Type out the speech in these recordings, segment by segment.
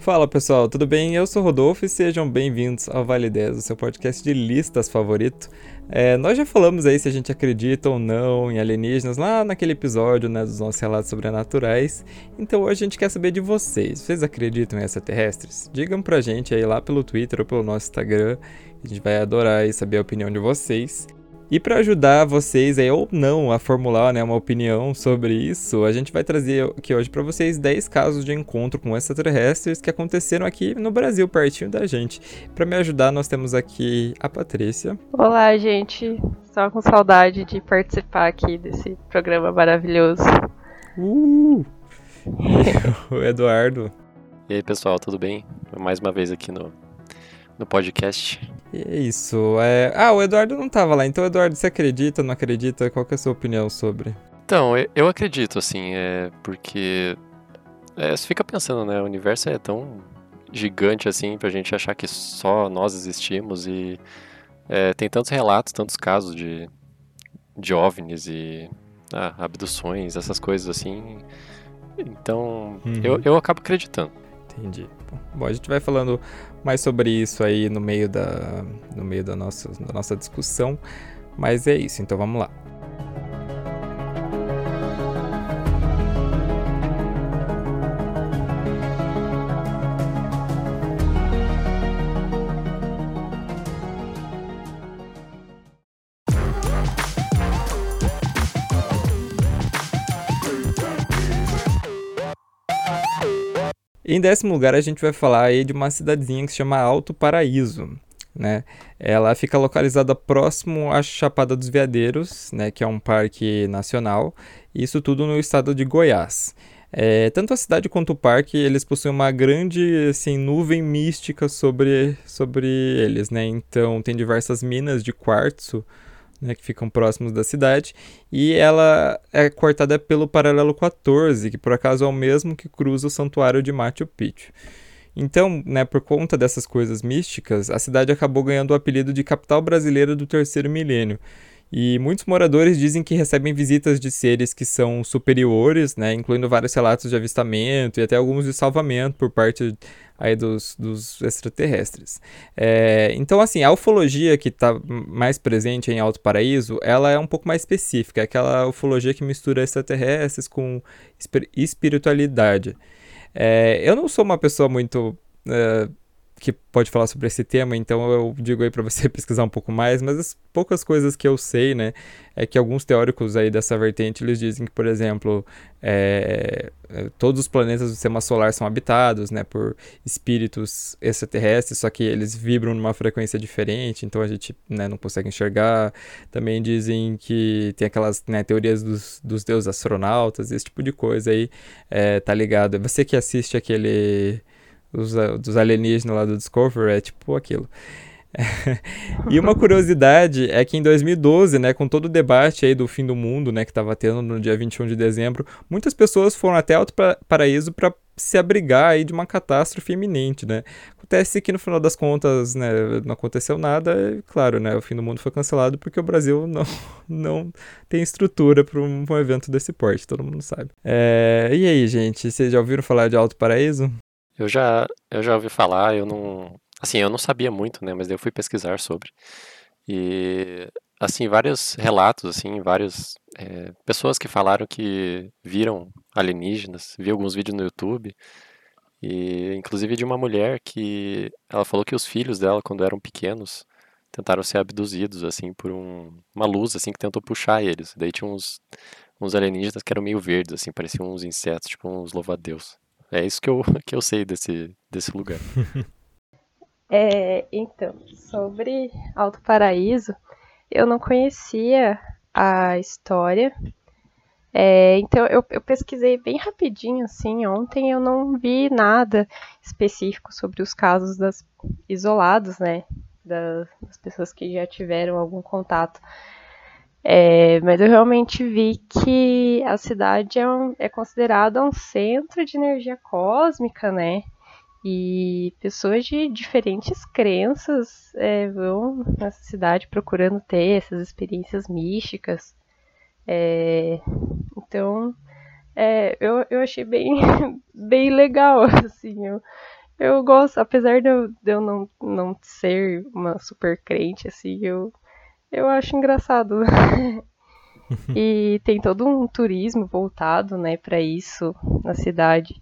Fala pessoal, tudo bem? Eu sou Rodolfo e sejam bem-vindos ao Vale 10, o seu podcast de listas favorito. É, nós já falamos aí se a gente acredita ou não em alienígenas lá naquele episódio né, dos nossos relatos sobrenaturais. Então hoje a gente quer saber de vocês. Vocês acreditam em extraterrestres? Digam pra gente aí lá pelo Twitter ou pelo nosso Instagram. A gente vai adorar aí saber a opinião de vocês. E para ajudar vocês aí ou não a formular né, uma opinião sobre isso, a gente vai trazer aqui hoje para vocês 10 casos de encontro com extraterrestres que aconteceram aqui no Brasil, pertinho da gente. Para me ajudar, nós temos aqui a Patrícia. Olá, gente. Só com saudade de participar aqui desse programa maravilhoso. Uh! o Eduardo. E aí, pessoal, tudo bem? Mais uma vez aqui no, no podcast. E é isso. É... Ah, o Eduardo não tava lá. Então, Eduardo, você acredita, não acredita? Qual é a sua opinião sobre? Então, eu acredito, assim, é porque é, você fica pensando, né? O universo é tão gigante assim pra gente achar que só nós existimos e é, tem tantos relatos, tantos casos de, de OVNIs e ah, abduções, essas coisas assim. Então, uhum. eu, eu acabo acreditando. Entendi. Bom, a gente vai falando mais sobre isso aí no meio da, no meio da, nossa, da nossa discussão, mas é isso, então vamos lá. Em décimo lugar, a gente vai falar aí de uma cidadezinha que se chama Alto Paraíso. Né? Ela fica localizada próximo à Chapada dos Veadeiros, né, que é um parque nacional, isso tudo no estado de Goiás. É, tanto a cidade quanto o parque, eles possuem uma grande assim, nuvem mística sobre, sobre eles, né? Então tem diversas minas de quartzo né, que ficam próximos da cidade, e ela é cortada pelo paralelo 14, que por acaso é o mesmo que cruza o santuário de Machu Picchu. Então, né, por conta dessas coisas místicas, a cidade acabou ganhando o apelido de capital brasileira do terceiro milênio. E muitos moradores dizem que recebem visitas de seres que são superiores, né, incluindo vários relatos de avistamento e até alguns de salvamento por parte aí dos, dos extraterrestres. É, então, assim, a ufologia que está mais presente em Alto Paraíso, ela é um pouco mais específica, é aquela ufologia que mistura extraterrestres com espiritualidade. É, eu não sou uma pessoa muito é, que pode falar sobre esse tema, então eu digo aí para você pesquisar um pouco mais, mas as poucas coisas que eu sei, né, é que alguns teóricos aí dessa vertente, eles dizem que, por exemplo, é, é, todos os planetas do sistema solar são habitados, né, por espíritos extraterrestres, só que eles vibram numa frequência diferente, então a gente, né, não consegue enxergar. Também dizem que tem aquelas, né, teorias dos, dos deuses astronautas, esse tipo de coisa aí, é, tá ligado? Você que assiste aquele dos, dos alienígenas lá do Discovery, é tipo aquilo. e uma curiosidade é que em 2012, né, com todo o debate aí do fim do mundo, né, que estava tendo no dia 21 de dezembro, muitas pessoas foram até Alto Paraíso para se abrigar aí de uma catástrofe iminente, né? Acontece que no final das contas, né, não aconteceu nada, e, claro, né, o fim do mundo foi cancelado porque o Brasil não, não tem estrutura para um, um, evento desse porte, todo mundo sabe. É, e aí, gente, vocês já ouviram falar de Alto Paraíso? Eu já, eu já ouvi falar, eu não. Assim, eu não sabia muito, né? Mas daí eu fui pesquisar sobre. E, assim, vários relatos, assim, várias é, pessoas que falaram que viram alienígenas, vi alguns vídeos no YouTube. E, inclusive, de uma mulher que ela falou que os filhos dela, quando eram pequenos, tentaram ser abduzidos, assim, por um, uma luz, assim, que tentou puxar eles. Daí tinha uns, uns alienígenas que eram meio verdes, assim, pareciam uns insetos, tipo uns louva-a-Deus. É isso que eu, que eu sei desse, desse lugar. é, então, sobre Alto Paraíso, eu não conhecia a história. É, então eu, eu, pesquisei bem rapidinho, assim, ontem eu não vi nada específico sobre os casos das isolados, né? Das, das pessoas que já tiveram algum contato. É, mas eu realmente vi que a cidade é, um, é considerada um centro de energia cósmica, né? E pessoas de diferentes crenças é, vão nessa cidade procurando ter essas experiências místicas. É, então, é, eu, eu achei bem, bem legal, assim. Eu, eu gosto, apesar de eu, de eu não, não ser uma super crente, assim, eu, eu acho engraçado. e tem todo um turismo voltado, né, para isso na cidade.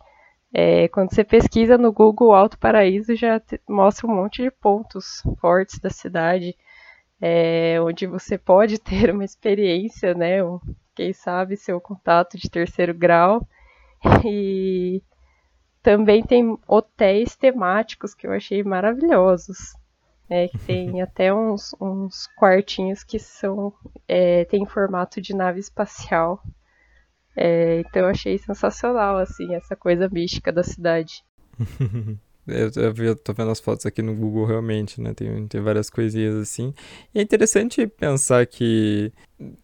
É, quando você pesquisa no Google Alto Paraíso, já te, mostra um monte de pontos fortes da cidade, é, onde você pode ter uma experiência, né, um, quem sabe seu contato de terceiro grau. E também tem hotéis temáticos que eu achei maravilhosos. É, que tem até uns, uns quartinhos que são é, tem formato de nave espacial. É, então eu achei sensacional, assim, essa coisa mística da cidade. Eu, eu, eu, tô vendo as fotos aqui no Google realmente, né? Tem, tem várias coisinhas assim. E é interessante pensar que,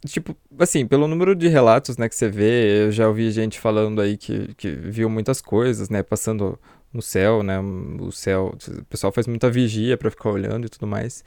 tipo, assim, pelo número de relatos, né, que você vê, eu já ouvi gente falando aí que, que viu muitas coisas, né, passando no céu, né? O céu, o pessoal faz muita vigia para ficar olhando e tudo mais.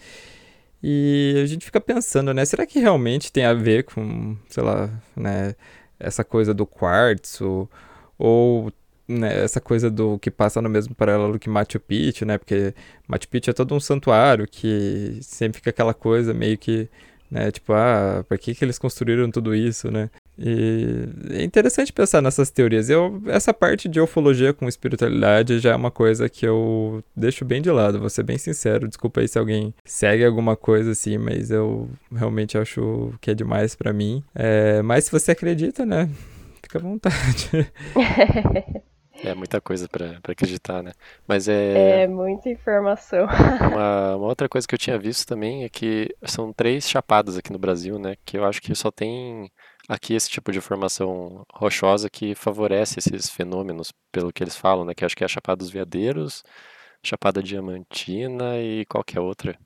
E a gente fica pensando, né? Será que realmente tem a ver com, sei lá, né? Essa coisa do quartzo ou né, essa coisa do que passa no mesmo paralelo que Machu Picchu, né? Porque Machu Picchu é todo um santuário que sempre fica aquela coisa meio que, né? Tipo, ah, por que, que eles construíram tudo isso, né? E é interessante pensar nessas teorias. Eu, essa parte de ufologia com espiritualidade já é uma coisa que eu deixo bem de lado, vou ser bem sincero. Desculpa aí se alguém segue alguma coisa assim, mas eu realmente acho que é demais para mim. É, mas se você acredita, né? Fica à vontade. É muita coisa para acreditar, né? Mas é. É muita informação. uma, uma, outra coisa que eu tinha visto também é que são três chapadas aqui no Brasil, né? Que eu acho que só tem aqui esse tipo de formação rochosa que favorece esses fenômenos, pelo que eles falam, né? Que acho que é a Chapada dos Veadeiros, Chapada Diamantina e qualquer outra.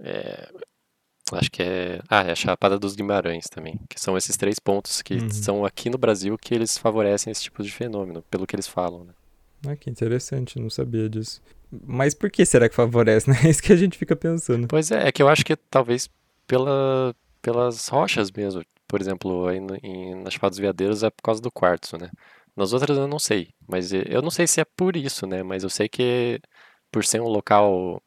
É, acho que é. Ah, é a Chapada dos Guimarães também. Que são esses três pontos que uhum. são aqui no Brasil que eles favorecem esse tipo de fenômeno, pelo que eles falam, né? Ah, que interessante, não sabia disso. Mas por que será que favorece, né? É isso que a gente fica pensando. Pois é, é que eu acho que talvez pela, pelas rochas mesmo por exemplo, aí no, em, nas Chapada dos Veadeiros é por causa do quartzo, né? Nas outras eu não sei, mas eu não sei se é por isso, né? Mas eu sei que por ser um local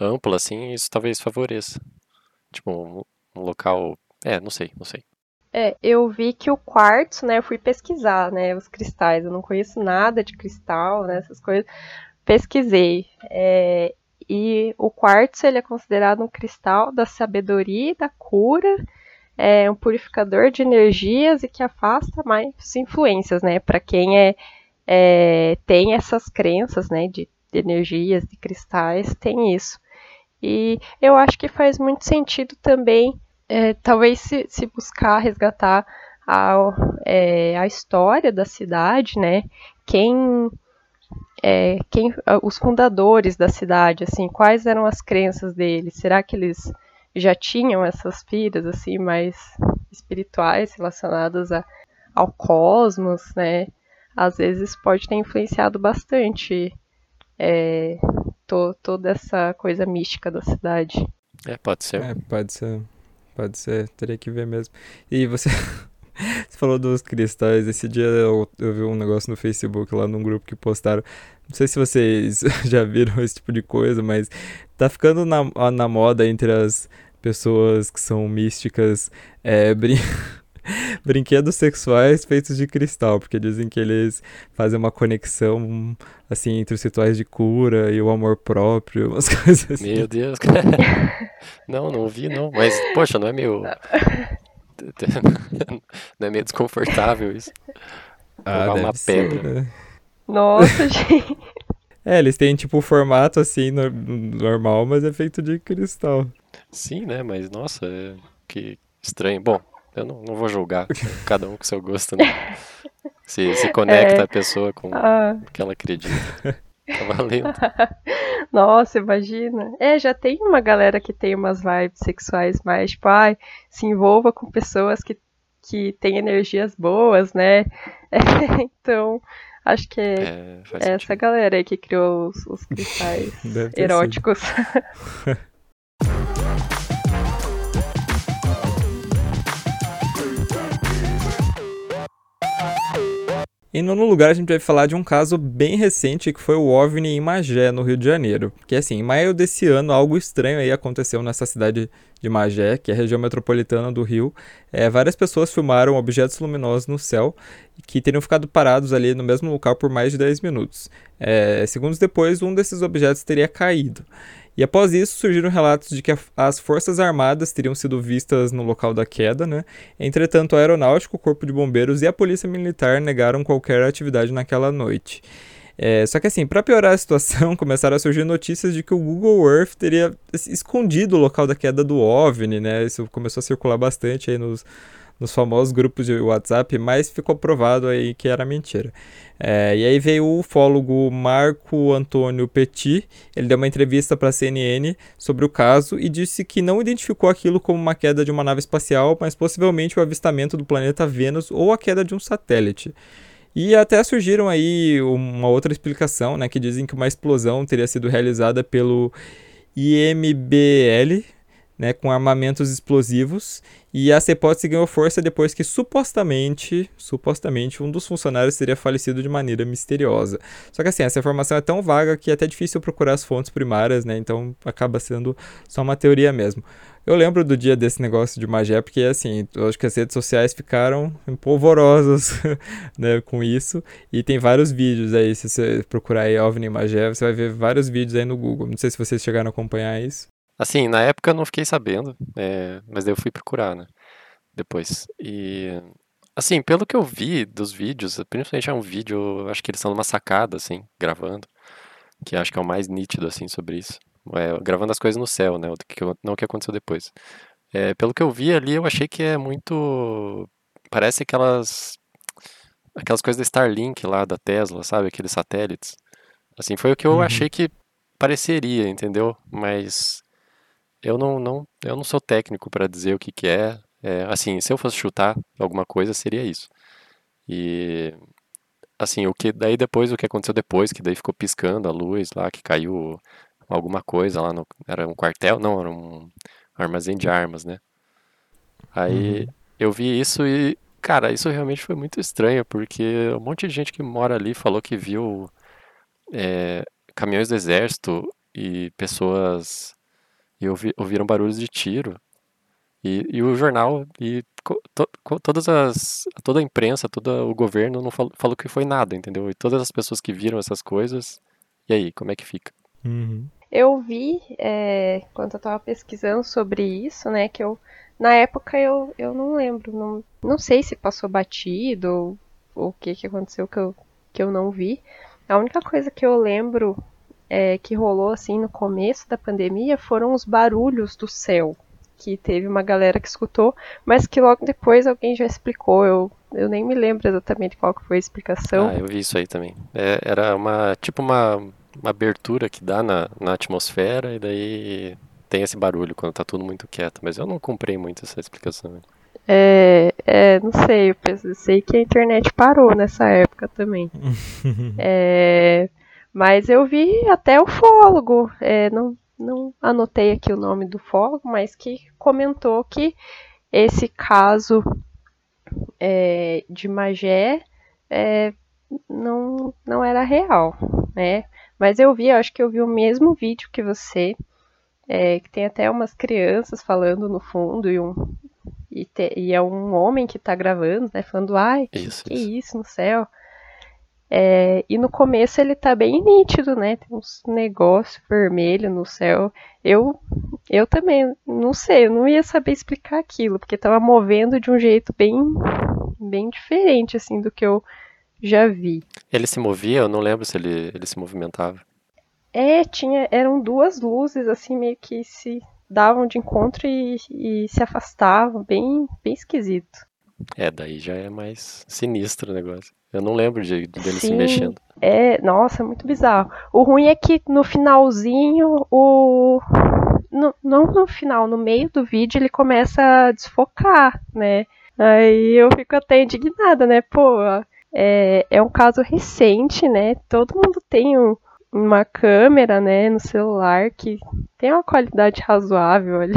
amplo assim, isso talvez favoreça. Tipo, um, um local, é, não sei, não sei. É, eu vi que o quartzo, né, eu fui pesquisar, né, os cristais, eu não conheço nada de cristal, né, essas coisas, pesquisei, é, e o quartzo, ele é considerado um cristal da sabedoria e da cura, é um purificador de energias e que afasta mais influências, né? Para quem é, é, tem essas crenças, né? De, de energias, de cristais, tem isso. E eu acho que faz muito sentido também, é, talvez se, se, buscar resgatar a, é, a história da cidade, né? Quem, é, quem, os fundadores da cidade, assim, quais eram as crenças deles? Será que eles já tinham essas piras assim mais espirituais relacionadas a, ao cosmos, né? Às vezes pode ter influenciado bastante é, to, toda essa coisa mística da cidade. É, pode ser. É, pode ser. Pode ser, teria que ver mesmo. E você, você falou dos cristais. Esse dia eu, eu vi um negócio no Facebook lá num grupo que postaram. Não sei se vocês já viram esse tipo de coisa, mas tá ficando na, na moda entre as pessoas que são místicas é, brin brinquedos sexuais feitos de cristal, porque dizem que eles fazem uma conexão assim entre os rituais de cura e o amor próprio, umas coisas assim. Meu Deus. não, não ouvi não, mas poxa, não é meio não é meio desconfortável isso. Ah, uma pedra. Ser, né? Nossa, gente. É, eles têm tipo o formato assim no, normal, mas é feito de cristal. Sim, né? Mas nossa, é... que estranho. Bom, eu não, não vou julgar, cada um com seu gosto, né? Se, se conecta é... a pessoa com ah. o que ela acredita. Tá valendo. Nossa, imagina. É, já tem uma galera que tem umas vibes sexuais mais, tipo, ai, se envolva com pessoas que, que têm energias boas, né? É, então, acho que é, é essa sentido. galera aí que criou os, os cristais eróticos. Em nono lugar, a gente vai falar de um caso bem recente que foi o OVNI em Magé, no Rio de Janeiro. Que assim, em maio desse ano, algo estranho aí aconteceu nessa cidade de Magé, que é a região metropolitana do Rio. É, várias pessoas filmaram objetos luminosos no céu que teriam ficado parados ali no mesmo local por mais de 10 minutos. É, segundos depois, um desses objetos teria caído. E após isso, surgiram relatos de que as Forças Armadas teriam sido vistas no local da queda, né? Entretanto, a Aeronáutica, o Corpo de Bombeiros e a Polícia Militar negaram qualquer atividade naquela noite. É, só que assim, para piorar a situação, começaram a surgir notícias de que o Google Earth teria escondido o local da queda do OVNI, né? Isso começou a circular bastante aí nos, nos famosos grupos de WhatsApp, mas ficou provado aí que era mentira. É, e aí veio o ufólogo Marco Antônio Petit, ele deu uma entrevista para a CNN sobre o caso e disse que não identificou aquilo como uma queda de uma nave espacial, mas possivelmente o avistamento do planeta Vênus ou a queda de um satélite. E até surgiram aí uma outra explicação, né, que dizem que uma explosão teria sido realizada pelo IMBL, né, com armamentos explosivos, e essa hipótese ganhou força depois que supostamente, supostamente um dos funcionários teria falecido de maneira misteriosa. Só que assim, essa informação é tão vaga que é até difícil procurar as fontes primárias, né? Então acaba sendo só uma teoria mesmo. Eu lembro do dia desse negócio de Magé, porque assim, eu acho que as redes sociais ficaram empolvorosas né, com isso. E tem vários vídeos aí, se você procurar aí OVNI Magé, você vai ver vários vídeos aí no Google. Não sei se vocês chegaram a acompanhar isso. Assim, na época eu não fiquei sabendo, é, mas daí eu fui procurar, né? Depois. E. Assim, pelo que eu vi dos vídeos, principalmente é um vídeo, acho que eles são numa sacada, assim, gravando, que acho que é o mais nítido, assim, sobre isso. É, gravando as coisas no céu, né? Que, não o que aconteceu depois. É, pelo que eu vi ali, eu achei que é muito. Parece aquelas. Aquelas coisas da Starlink lá da Tesla, sabe? Aqueles satélites. Assim, foi o que eu uhum. achei que pareceria, entendeu? Mas eu não, não, eu não sou técnico para dizer o que, que é. é. Assim, se eu fosse chutar alguma coisa, seria isso. E assim, o que daí depois o que aconteceu depois, que daí ficou piscando a luz lá, que caiu alguma coisa lá no era um quartel, não, era um armazém de armas, né? Aí uhum. eu vi isso e cara, isso realmente foi muito estranho, porque um monte de gente que mora ali falou que viu é, caminhões do exército e pessoas e ouvi, ouviram barulhos de tiro. E, e o jornal e to, todas as toda a imprensa, todo o governo não falou, falou que foi nada, entendeu? E todas as pessoas que viram essas coisas, e aí, como é que fica? Uhum. Eu vi, é, quando eu estava pesquisando sobre isso, né, que eu, na época eu, eu não lembro, não, não sei se passou batido ou o que, que aconteceu que eu, que eu não vi. A única coisa que eu lembro é, que rolou assim no começo da pandemia foram os barulhos do céu, que teve uma galera que escutou, mas que logo depois alguém já explicou. Eu, eu nem me lembro exatamente qual foi a explicação. Ah, eu vi isso aí também. É, era uma tipo uma, uma abertura que dá na, na atmosfera e daí tem esse barulho quando tá tudo muito quieto, mas eu não comprei muito essa explicação. É, é, não sei, eu pensei que a internet parou nessa época também. é, mas eu vi até o fólogo, é, não, não anotei aqui o nome do fólogo, mas que comentou que esse caso é, de Magé é, não, não era real, né? Mas eu vi, acho que eu vi o mesmo vídeo que você, é, que tem até umas crianças falando no fundo e um e, te, e é um homem que está gravando, né? Falando, ai, isso, que isso. isso no céu. É, e no começo ele tá bem nítido, né? Tem uns negócios vermelho no céu. Eu, eu também não sei, eu não ia saber explicar aquilo, porque tava movendo de um jeito bem, bem diferente, assim, do que eu já vi. Ele se movia? Eu não lembro se ele, ele se movimentava. É, tinha, eram duas luzes, assim, meio que se davam de encontro e, e se afastavam, bem, bem esquisito. É, daí já é mais sinistro o negócio. Eu não lembro de, dele Sim, se mexendo. É, nossa, muito bizarro. O ruim é que no finalzinho, o. No, não no final, no meio do vídeo, ele começa a desfocar, né? Aí eu fico até indignada, né? Pô, é, é um caso recente, né? Todo mundo tem um, uma câmera, né, no celular que tem uma qualidade razoável ali.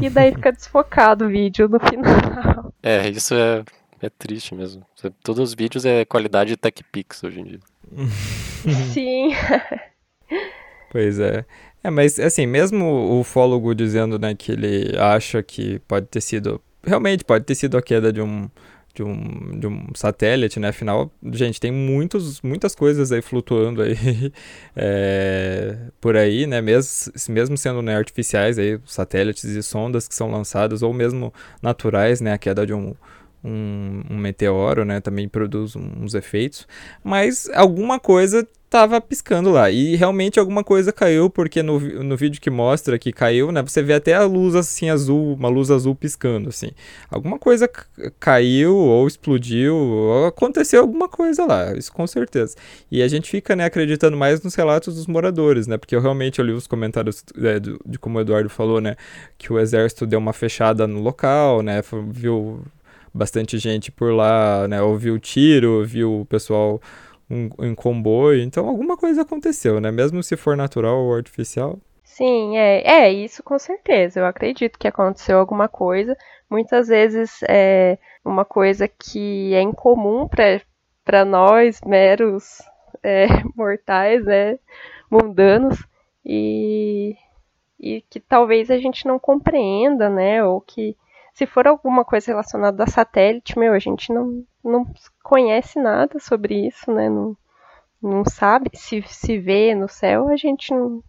E daí fica desfocado o vídeo no final. É, isso é é triste mesmo. Todos os vídeos é qualidade TechPix hoje em dia. Sim. pois é. É, mas assim, mesmo o fólogo dizendo, né, que ele acha que pode ter sido, realmente pode ter sido a queda de um, de um, de um satélite, né, afinal, gente, tem muitos, muitas coisas aí flutuando aí é, por aí, né, mesmo, mesmo sendo né, artificiais aí, satélites e sondas que são lançadas, ou mesmo naturais, né, a queda de um, um, um, meteoro, né? Também produz uns efeitos. Mas alguma coisa tava piscando lá. E realmente alguma coisa caiu, porque no, no vídeo que mostra que caiu, né? Você vê até a luz assim azul, uma luz azul piscando, assim. Alguma coisa caiu ou explodiu, ou aconteceu alguma coisa lá, isso com certeza. E a gente fica, né, acreditando mais nos relatos dos moradores, né? Porque eu realmente li os comentários é, de, de como o Eduardo falou, né? Que o exército deu uma fechada no local, né? Viu bastante gente por lá, né? Ouviu tiro, viu o pessoal em comboio. Então alguma coisa aconteceu, né? Mesmo se for natural ou artificial. Sim, é, é isso com certeza. Eu acredito que aconteceu alguma coisa. Muitas vezes é uma coisa que é incomum para nós, meros é, mortais, né? Mundanos. E, e que talvez a gente não compreenda, né? Ou que se for alguma coisa relacionada a satélite, meu, a gente não, não conhece nada sobre isso, né? Não, não sabe se se vê no céu, a gente não.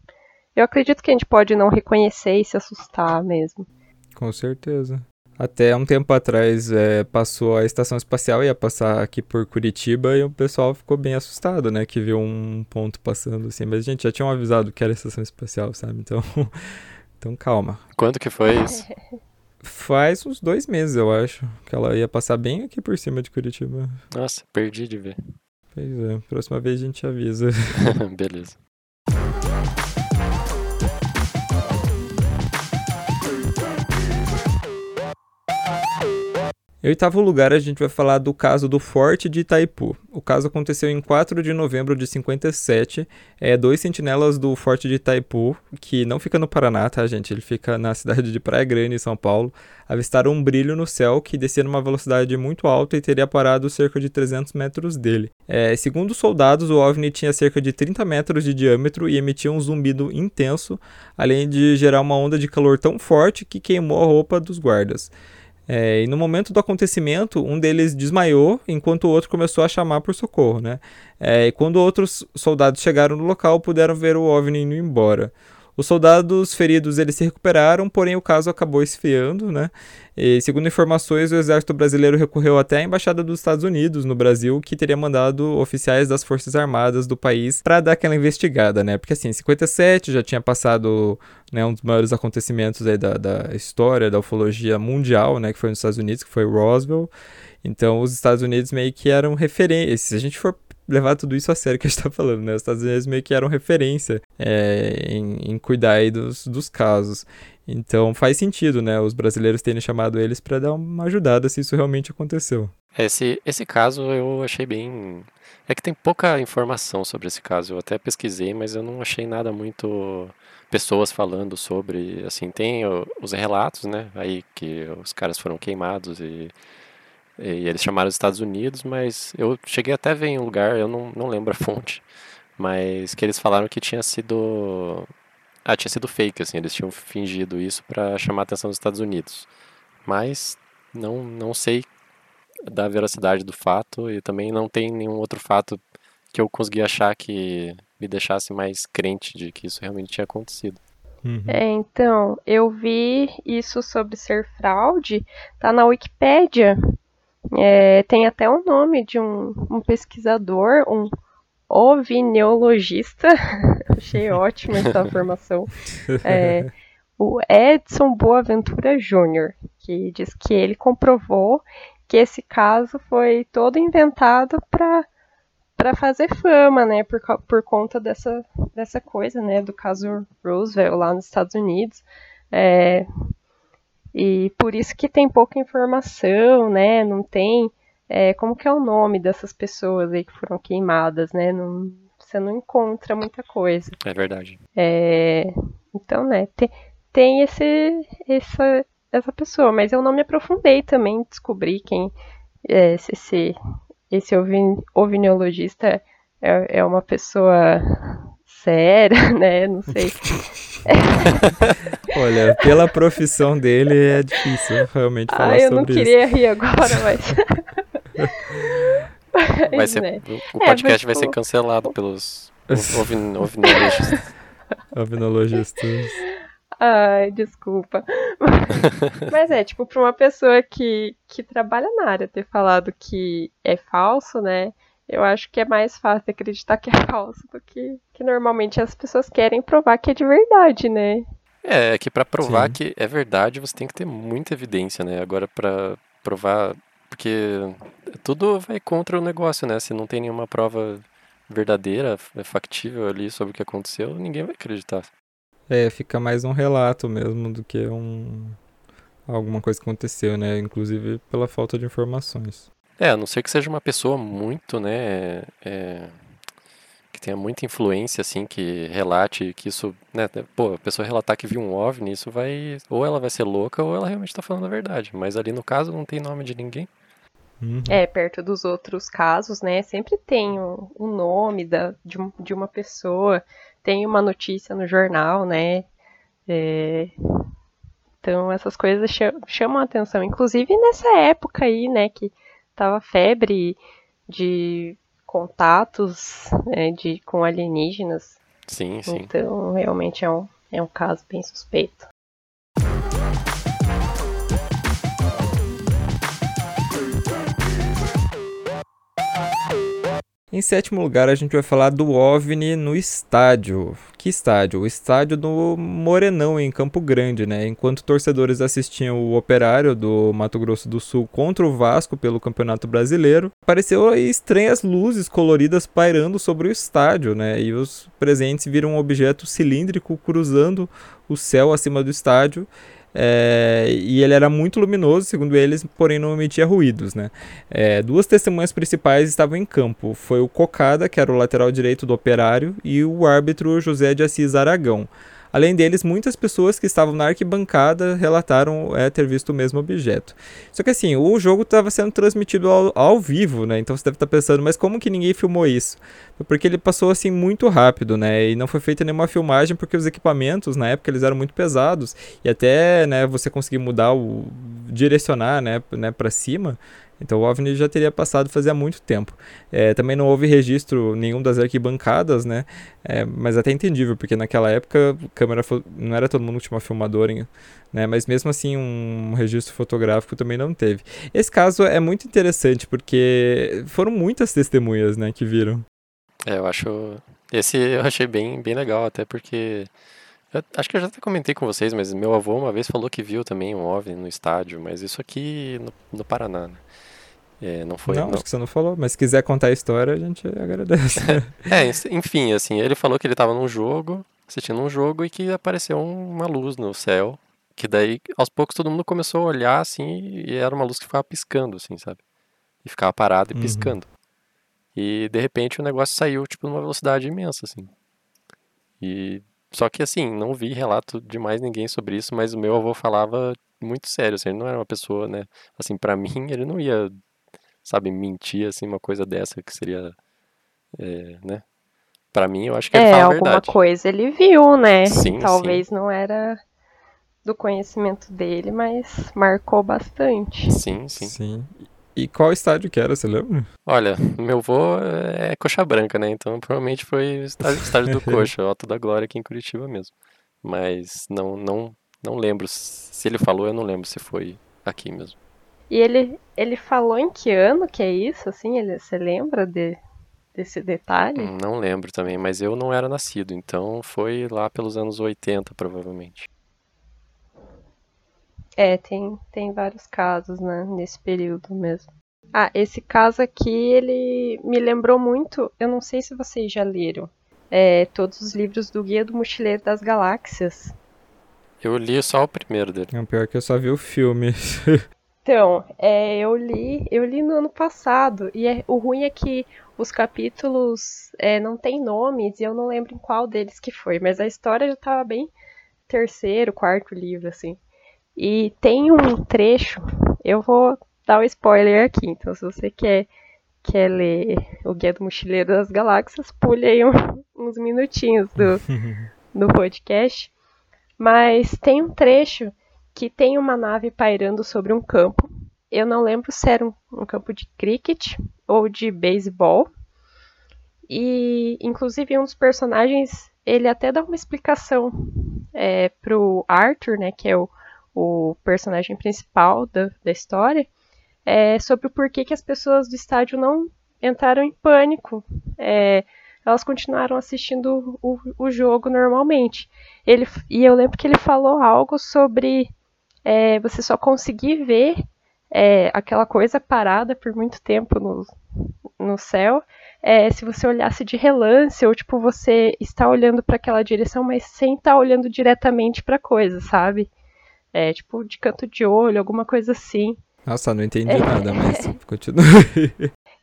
Eu acredito que a gente pode não reconhecer e se assustar mesmo. Com certeza. Até um tempo atrás é, passou a estação espacial, ia passar aqui por Curitiba e o pessoal ficou bem assustado, né? Que viu um ponto passando assim. Mas a gente já tinha avisado que era estação espacial, sabe? Então, então calma. Quando que foi isso? Faz uns dois meses, eu acho, que ela ia passar bem aqui por cima de Curitiba. Nossa, perdi de ver. Pois é, próxima vez a gente avisa. Beleza. Em oitavo lugar, a gente vai falar do caso do Forte de Itaipu. O caso aconteceu em 4 de novembro de 57. É, dois sentinelas do Forte de Itaipu, que não fica no Paraná, tá, gente? Ele fica na cidade de Praia Grande, em São Paulo. Avistaram um brilho no céu que descia numa velocidade muito alta e teria parado cerca de 300 metros dele. É, segundo os soldados, o OVNI tinha cerca de 30 metros de diâmetro e emitia um zumbido intenso, além de gerar uma onda de calor tão forte que queimou a roupa dos guardas. É, e no momento do acontecimento, um deles desmaiou, enquanto o outro começou a chamar por socorro, né? É, e quando outros soldados chegaram no local, puderam ver o OVNI indo embora. Os soldados feridos eles se recuperaram, porém o caso acabou esfriando, né? E, segundo informações, o exército brasileiro recorreu até à embaixada dos Estados Unidos no Brasil, que teria mandado oficiais das forças armadas do país para dar aquela investigada, né? Porque assim, em 57 já tinha passado né, um dos maiores acontecimentos aí da, da história da ufologia mundial, né? Que foi nos Estados Unidos, que foi Roswell. Então, os Estados Unidos meio que eram referência. Se a gente for levar tudo isso a sério que a gente tá falando, né? Os Estados Unidos meio que eram referência é, em, em, cuidar aí dos, dos casos. Então faz sentido, né? Os brasileiros terem chamado eles para dar uma ajudada se isso realmente aconteceu. Esse, esse caso eu achei bem. É que tem pouca informação sobre esse caso. Eu até pesquisei, mas eu não achei nada muito pessoas falando sobre. Assim, tem os relatos, né? Aí que os caras foram queimados e e eles chamaram os Estados Unidos, mas eu cheguei até a ver em um lugar, eu não, não lembro a fonte, mas que eles falaram que tinha sido. Ah, tinha sido fake, assim, eles tinham fingido isso para chamar a atenção dos Estados Unidos. Mas não, não sei da veracidade do fato e também não tem nenhum outro fato que eu consegui achar que me deixasse mais crente de que isso realmente tinha acontecido. Uhum. É, então, eu vi isso sobre ser fraude, tá na Wikipédia. É, tem até o nome de um, um pesquisador, um ovineologista. Achei ótima essa formação. É, o Edson Boaventura Júnior, que diz que ele comprovou que esse caso foi todo inventado para para fazer fama, né, por, por conta dessa, dessa coisa, né, do caso Roosevelt lá nos Estados Unidos. É, e por isso que tem pouca informação, né? Não tem. É, como que é o nome dessas pessoas aí que foram queimadas, né? Não, você não encontra muita coisa. É verdade. É, então, né, tem, tem esse, essa, essa pessoa, mas eu não me aprofundei também em descobrir quem, é, se esse, esse ovinologista é, é uma pessoa séria, né? Não sei. Olha, pela profissão dele é difícil realmente falar ah, sobre isso. eu não queria rir agora, mas. Vai ser, né? O podcast é, vai ser cancelado pelos ovin, ovinologistas. Ovinologistas. Ai, desculpa. Mas é, tipo, pra uma pessoa que, que trabalha na área ter falado que é falso, né? Eu acho que é mais fácil acreditar que é falso do que, que normalmente as pessoas querem provar que é de verdade, né? É, é que para provar Sim. que é verdade você tem que ter muita evidência, né? Agora para provar, porque tudo vai contra o negócio, né? Se não tem nenhuma prova verdadeira, factível ali sobre o que aconteceu, ninguém vai acreditar. É, fica mais um relato mesmo do que um alguma coisa que aconteceu, né? Inclusive pela falta de informações. É, a não ser que seja uma pessoa muito, né, é, que tenha muita influência, assim, que relate que isso, né, pô, a pessoa relatar que viu um OVNI, isso vai, ou ela vai ser louca ou ela realmente está falando a verdade. Mas ali no caso não tem nome de ninguém. Uhum. É, perto dos outros casos, né, sempre tem o, o nome da, de, de uma pessoa, tem uma notícia no jornal, né, é, então essas coisas chamam a atenção, inclusive nessa época aí, né, que tava febre de contatos né, de, com alienígenas. Sim, sim. Então, realmente é um, é um caso bem suspeito. Em sétimo lugar, a gente vai falar do OVNI no estádio. Que estádio? O estádio do Morenão, em Campo Grande, né? Enquanto torcedores assistiam o Operário do Mato Grosso do Sul contra o Vasco pelo Campeonato Brasileiro, apareceu estranhas luzes coloridas pairando sobre o estádio, né? E os presentes viram um objeto cilíndrico cruzando o céu acima do estádio é, e ele era muito luminoso, segundo eles, porém não emitia ruídos. Né? É, duas testemunhas principais estavam em campo. Foi o Cocada, que era o lateral direito do operário, e o árbitro José de Assis Aragão. Além deles, muitas pessoas que estavam na arquibancada relataram é, ter visto o mesmo objeto. Só que assim, o jogo estava sendo transmitido ao, ao, vivo, né? Então você deve estar tá pensando, mas como que ninguém filmou isso? Porque ele passou assim muito rápido, né? E não foi feita nenhuma filmagem porque os equipamentos na época eles eram muito pesados e até, né, você conseguir mudar o direcionar, né, né para cima, então o OVNI já teria passado fazia muito tempo. É, também não houve registro nenhum das arquibancadas, né? É, mas até entendível, porque naquela época câmera não era todo mundo que tinha uma filmadora, né? Mas mesmo assim um registro fotográfico também não teve. Esse caso é muito interessante porque foram muitas testemunhas, né, que viram. É, eu acho esse eu achei bem bem legal até porque eu acho que eu já até comentei com vocês, mas meu avô uma vez falou que viu também um OVNI no estádio, mas isso aqui no, no Paraná, né? É, não foi. Não, não, acho que você não falou, mas se quiser contar a história, a gente agradece. é, enfim, assim, ele falou que ele estava num jogo, assistindo um jogo e que apareceu uma luz no céu, que daí aos poucos todo mundo começou a olhar assim e era uma luz que ficava piscando, assim, sabe? E ficava parada e uhum. piscando. E de repente o negócio saiu tipo numa velocidade imensa, assim. E só que assim, não vi relato de mais ninguém sobre isso, mas o meu avô falava muito sério, assim, ele não era uma pessoa, né? Assim, para mim, ele não ia sabe, mentir, assim, uma coisa dessa que seria, é, né? Pra mim, eu acho que ele é, fala a verdade. alguma coisa ele viu, né? Sim, Talvez sim. não era do conhecimento dele, mas marcou bastante. Sim, sim. Sim. E qual estádio que era, você lembra? Olha, meu vô é coxa branca, né? Então provavelmente foi o estádio, estádio do coxa, Alto da Glória aqui em Curitiba mesmo. Mas não, não, não lembro. Se ele falou, eu não lembro se foi aqui mesmo. E ele, ele falou em que ano que é isso, assim? Ele, você lembra de, desse detalhe? Hum, não lembro também, mas eu não era nascido, então foi lá pelos anos 80, provavelmente. É, tem, tem vários casos, né, nesse período mesmo. Ah, esse caso aqui, ele me lembrou muito, eu não sei se vocês já leram, é, todos os livros do Guia do Mochileiro das Galáxias. Eu li só o primeiro dele. É pior que eu só vi o filme. Então, é, eu li, eu li no ano passado e é, o ruim é que os capítulos é, não tem nomes e eu não lembro em qual deles que foi, mas a história já estava bem terceiro, quarto livro assim. E tem um trecho, eu vou dar o spoiler aqui. Então, se você quer, quer ler o Guia do Mochileiro das Galáxias, pule aí um, uns minutinhos do, do podcast. Mas tem um trecho que tem uma nave pairando sobre um campo. Eu não lembro se era um, um campo de cricket ou de beisebol. E, inclusive, um dos personagens, ele até dá uma explicação é, pro Arthur, né, que é o, o personagem principal da, da história, é, sobre o porquê que as pessoas do estádio não entraram em pânico. É, elas continuaram assistindo o, o jogo normalmente. Ele, e eu lembro que ele falou algo sobre é, você só conseguir ver é, aquela coisa parada por muito tempo no, no céu é, se você olhasse de relance ou tipo você está olhando para aquela direção mas sem estar tá olhando diretamente para coisa sabe? É, tipo de canto de olho alguma coisa assim. Nossa não entendi é, nada mas continua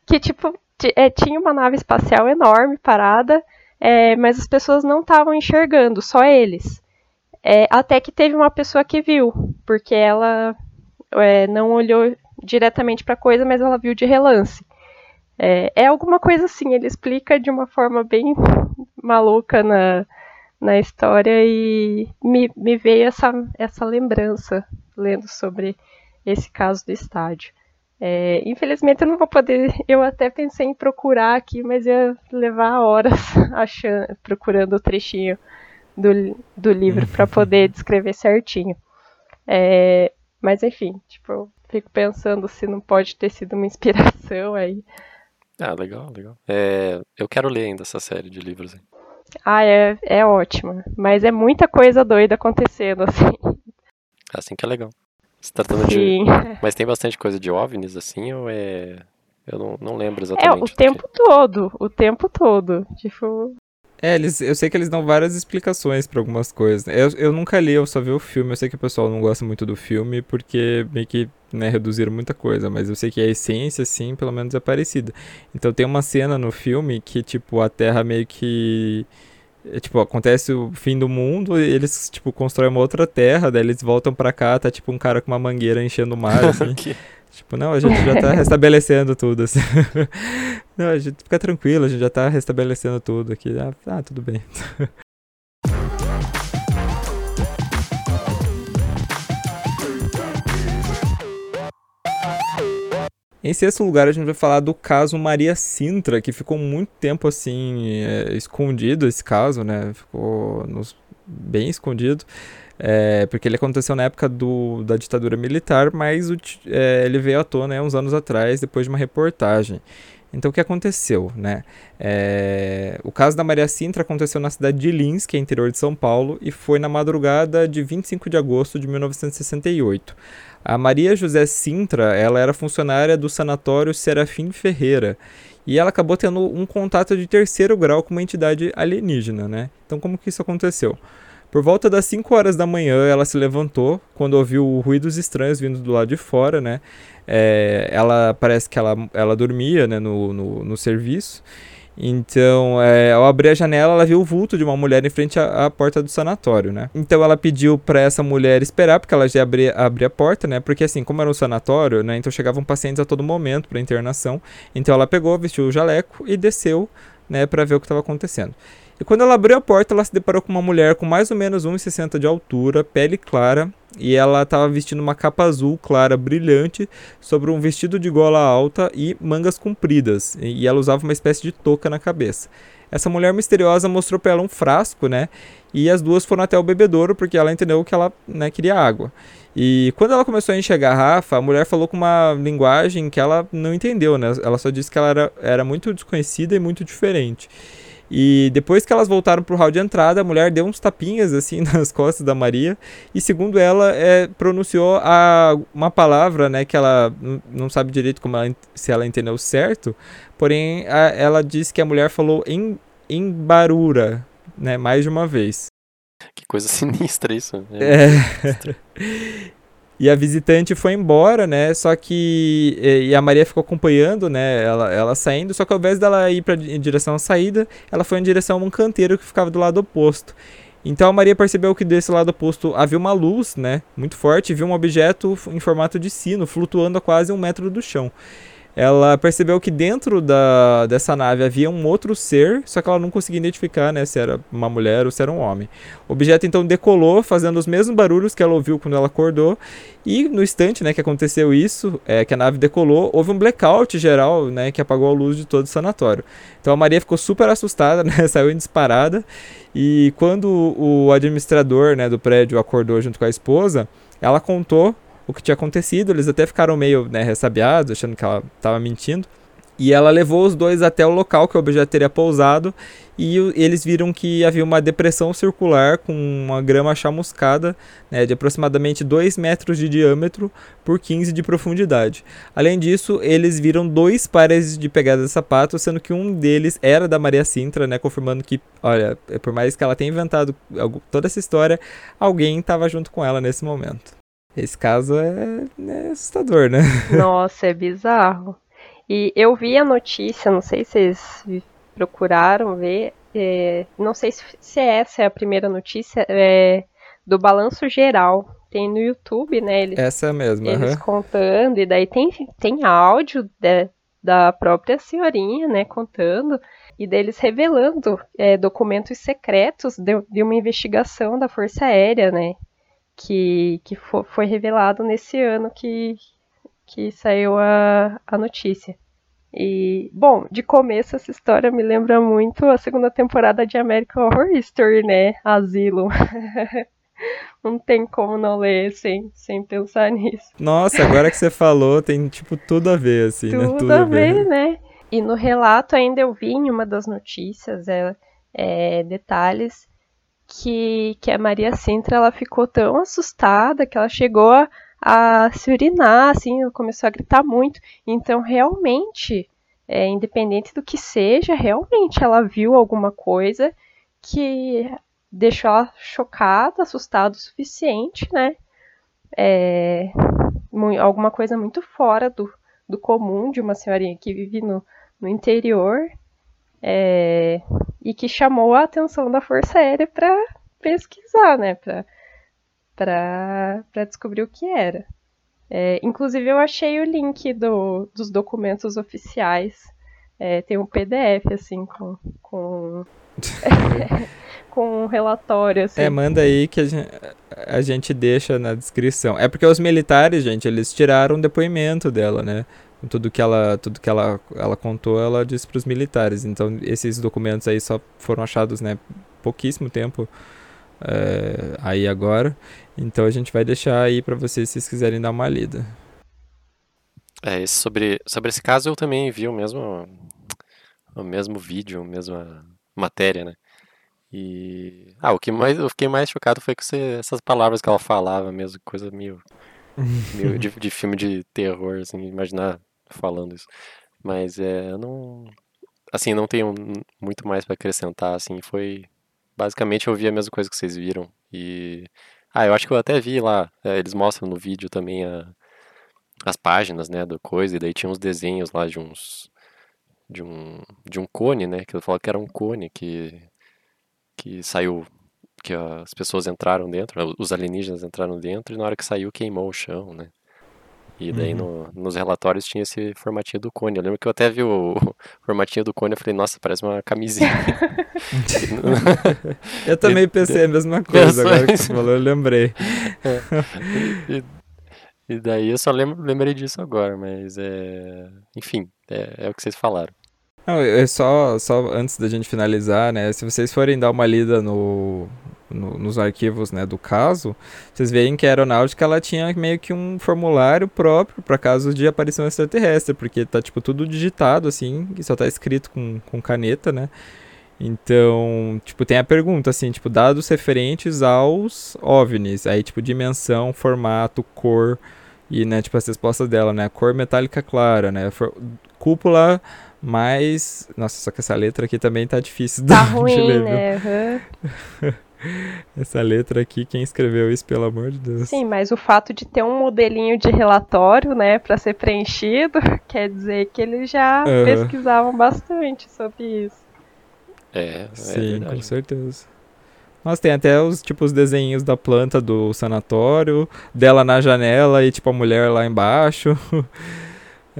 que tipo é, tinha uma nave espacial enorme parada é, mas as pessoas não estavam enxergando só eles. É, até que teve uma pessoa que viu, porque ela é, não olhou diretamente para a coisa, mas ela viu de relance. É, é, alguma coisa assim, ele explica de uma forma bem maluca na, na história e me, me veio essa, essa lembrança lendo sobre esse caso do estádio. É, infelizmente eu não vou poder. Eu até pensei em procurar aqui, mas ia levar horas achando, procurando o trechinho do, do livro para poder descrever certinho. É, mas enfim, tipo, eu fico pensando se não pode ter sido uma inspiração aí. Ah, legal, legal. É, eu quero ler ainda essa série de livros aí. Ah, é, é ótima. Mas é muita coisa doida acontecendo, assim. Assim que é legal. Se tratando Sim. de. Mas tem bastante coisa de OVNIs, assim, ou é. Eu não, não lembro exatamente. É, o tempo que... todo. O tempo todo. Tipo, é, eles, eu sei que eles dão várias explicações para algumas coisas. Né? Eu, eu nunca li, eu só vi o filme. Eu sei que o pessoal não gosta muito do filme porque meio que né, reduziram muita coisa, mas eu sei que a essência, sim, pelo menos é parecida. Então tem uma cena no filme que, tipo, a Terra meio que. É, tipo, acontece o fim do mundo, e eles, tipo, constroem uma outra terra, daí eles voltam pra cá, tá tipo um cara com uma mangueira enchendo o mar, assim. Tipo, não, a gente já tá restabelecendo tudo, assim. Não, a gente fica tranquilo, a gente já tá restabelecendo tudo aqui. Ah, ah tudo bem. Em sexto lugar, a gente vai falar do caso Maria Sintra, que ficou muito tempo assim é, escondido esse caso, né? Ficou nos, bem escondido. É, porque ele aconteceu na época do, da ditadura militar, mas o, é, ele veio à tona né, uns anos atrás, depois de uma reportagem. Então, o que aconteceu? Né? É, o caso da Maria Sintra aconteceu na cidade de Lins, que é interior de São Paulo, e foi na madrugada de 25 de agosto de 1968. A Maria José Sintra ela era funcionária do sanatório Serafim Ferreira, e ela acabou tendo um contato de terceiro grau com uma entidade alienígena. Né? Então, como que isso aconteceu? Por volta das 5 horas da manhã, ela se levantou quando ouviu ruídos estranhos vindo do lado de fora, né? É, ela parece que ela, ela dormia né, no, no, no serviço. Então, é, ao abrir a janela, ela viu o vulto de uma mulher em frente à, à porta do sanatório, né? Então, ela pediu para essa mulher esperar, porque ela já abria, abria a porta, né? Porque, assim, como era um sanatório, né? Então, chegavam pacientes a todo momento para internação. Então, ela pegou, vestiu o jaleco e desceu, né? Para ver o que estava acontecendo. E quando ela abriu a porta, ela se deparou com uma mulher com mais ou menos 1,60 de altura, pele clara, e ela estava vestindo uma capa azul clara, brilhante, sobre um vestido de gola alta e mangas compridas, e ela usava uma espécie de touca na cabeça. Essa mulher misteriosa mostrou para ela um frasco, né? E as duas foram até o bebedouro porque ela entendeu que ela né, queria água. E quando ela começou a encher a garrafa, a mulher falou com uma linguagem que ela não entendeu, né? Ela só disse que ela era, era muito desconhecida e muito diferente. E depois que elas voltaram pro hall de entrada, a mulher deu uns tapinhas assim nas costas da Maria e segundo ela é, pronunciou a, uma palavra, né, que ela não sabe direito como ela, se ela entendeu certo, porém a, ela disse que a mulher falou em, em barura, né, mais de uma vez. Que coisa sinistra isso. É. é. E a visitante foi embora, né? Só que. E a Maria ficou acompanhando, né? Ela, ela saindo. Só que ao invés dela ir pra, em direção à saída, ela foi em direção a um canteiro que ficava do lado oposto. Então a Maria percebeu que desse lado oposto havia uma luz, né, muito forte, e viu um objeto em formato de sino flutuando a quase um metro do chão ela percebeu que dentro da, dessa nave havia um outro ser, só que ela não conseguia identificar né, se era uma mulher ou se era um homem. O objeto então decolou, fazendo os mesmos barulhos que ela ouviu quando ela acordou, e no instante né, que aconteceu isso, é, que a nave decolou, houve um blackout geral né, que apagou a luz de todo o sanatório. Então a Maria ficou super assustada, né, saiu disparada, e quando o administrador né, do prédio acordou junto com a esposa, ela contou o que tinha acontecido. Eles até ficaram meio né, ressabiados, achando que ela estava mentindo. E ela levou os dois até o local que o objeto teria pousado e eles viram que havia uma depressão circular com uma grama chamuscada né, de aproximadamente 2 metros de diâmetro por 15 de profundidade. Além disso, eles viram dois pares de pegadas de sapato, sendo que um deles era da Maria Sintra, né, confirmando que, olha, por mais que ela tenha inventado toda essa história, alguém estava junto com ela nesse momento. Esse caso é, é assustador, né? Nossa, é bizarro. E eu vi a notícia, não sei se vocês procuraram ver, é, não sei se, se, essa é a primeira notícia, é, do balanço geral. Tem no YouTube, né? Eles, essa é mesmo. Eles uhum. contando, e daí tem, tem áudio de, da própria senhorinha, né, contando, e deles revelando é, documentos secretos de, de uma investigação da Força Aérea, né? Que, que foi revelado nesse ano que, que saiu a, a notícia. E, bom, de começo essa história me lembra muito a segunda temporada de American Horror Story, né? Asilo. não tem como não ler sem, sem pensar nisso. Nossa, agora que você falou, tem tipo tudo a ver, assim, tudo né? Tudo a ver, né? E no relato ainda eu vi em uma das notícias é, é, detalhes que, que a Maria Sintra ela ficou tão assustada que ela chegou a, a se urinar, assim, começou a gritar muito. Então, realmente, é, independente do que seja, realmente ela viu alguma coisa que deixou ela chocada, assustada o suficiente, né? É, alguma coisa muito fora do, do comum de uma senhorinha que vive no, no interior é, e que chamou a atenção da Força Aérea para pesquisar, né, para descobrir o que era. É, inclusive, eu achei o link do, dos documentos oficiais. É, tem um PDF, assim, com, com, com um relatório. Assim. É, manda aí que a gente, a gente deixa na descrição. É porque os militares, gente, eles tiraram depoimento dela, né? Tudo que ela tudo que ela, ela contou ela disse para os militares. Então esses documentos aí só foram achados né pouquíssimo tempo é, aí agora. Então a gente vai deixar aí para vocês se vocês quiserem dar uma lida. É sobre sobre esse caso eu também vi o mesmo o mesmo vídeo a mesma matéria né? E ah o que mais eu fiquei mais chocado foi com essas palavras que ela falava mesmo coisa meio meio de, de filme de terror, assim, imaginar falando isso. Mas é, não. Assim, não tenho muito mais para acrescentar, assim, foi. Basicamente eu vi a mesma coisa que vocês viram. E. Ah, eu acho que eu até vi lá, é, eles mostram no vídeo também a, as páginas, né, do coisa, e daí tinha uns desenhos lá de uns. De um, de um cone, né? Que eu falo que era um cone que, que saiu que as pessoas entraram dentro, os alienígenas entraram dentro e na hora que saiu queimou o chão, né? E daí uhum. no, nos relatórios tinha esse formatinho do cone. Eu lembro que eu até vi o, o formatinho do cone e falei, nossa, parece uma camisinha. eu também pensei a mesma coisa, agora que você falou, eu lembrei. É. E, e, daí eu só lembro, lembrei disso agora, mas é. Enfim, é, é o que vocês falaram. Não, é só, só antes da gente finalizar, né? Se vocês forem dar uma lida no, no, nos arquivos né, do caso, vocês veem que a aeronáutica ela tinha meio que um formulário próprio para casos de aparição extraterrestre, porque tá tipo tudo digitado assim, e só tá escrito com, com caneta, né? Então, tipo, tem a pergunta assim, tipo, dados referentes aos OVNIs, aí tipo dimensão, formato, cor e, né, tipo as respostas dela, né? Cor metálica clara, né? For, cúpula mais, nossa, só que essa letra aqui também tá difícil tá de ruim, ler, né? Uhum. Essa letra aqui, quem escreveu isso, pelo amor de Deus? Sim, mas o fato de ter um modelinho de relatório, né, para ser preenchido, quer dizer que eles já uhum. pesquisavam bastante sobre isso. É, é Sim, com certeza. Nossa, tem até os tipo os desenhos da planta do sanatório, dela na janela e tipo a mulher lá embaixo.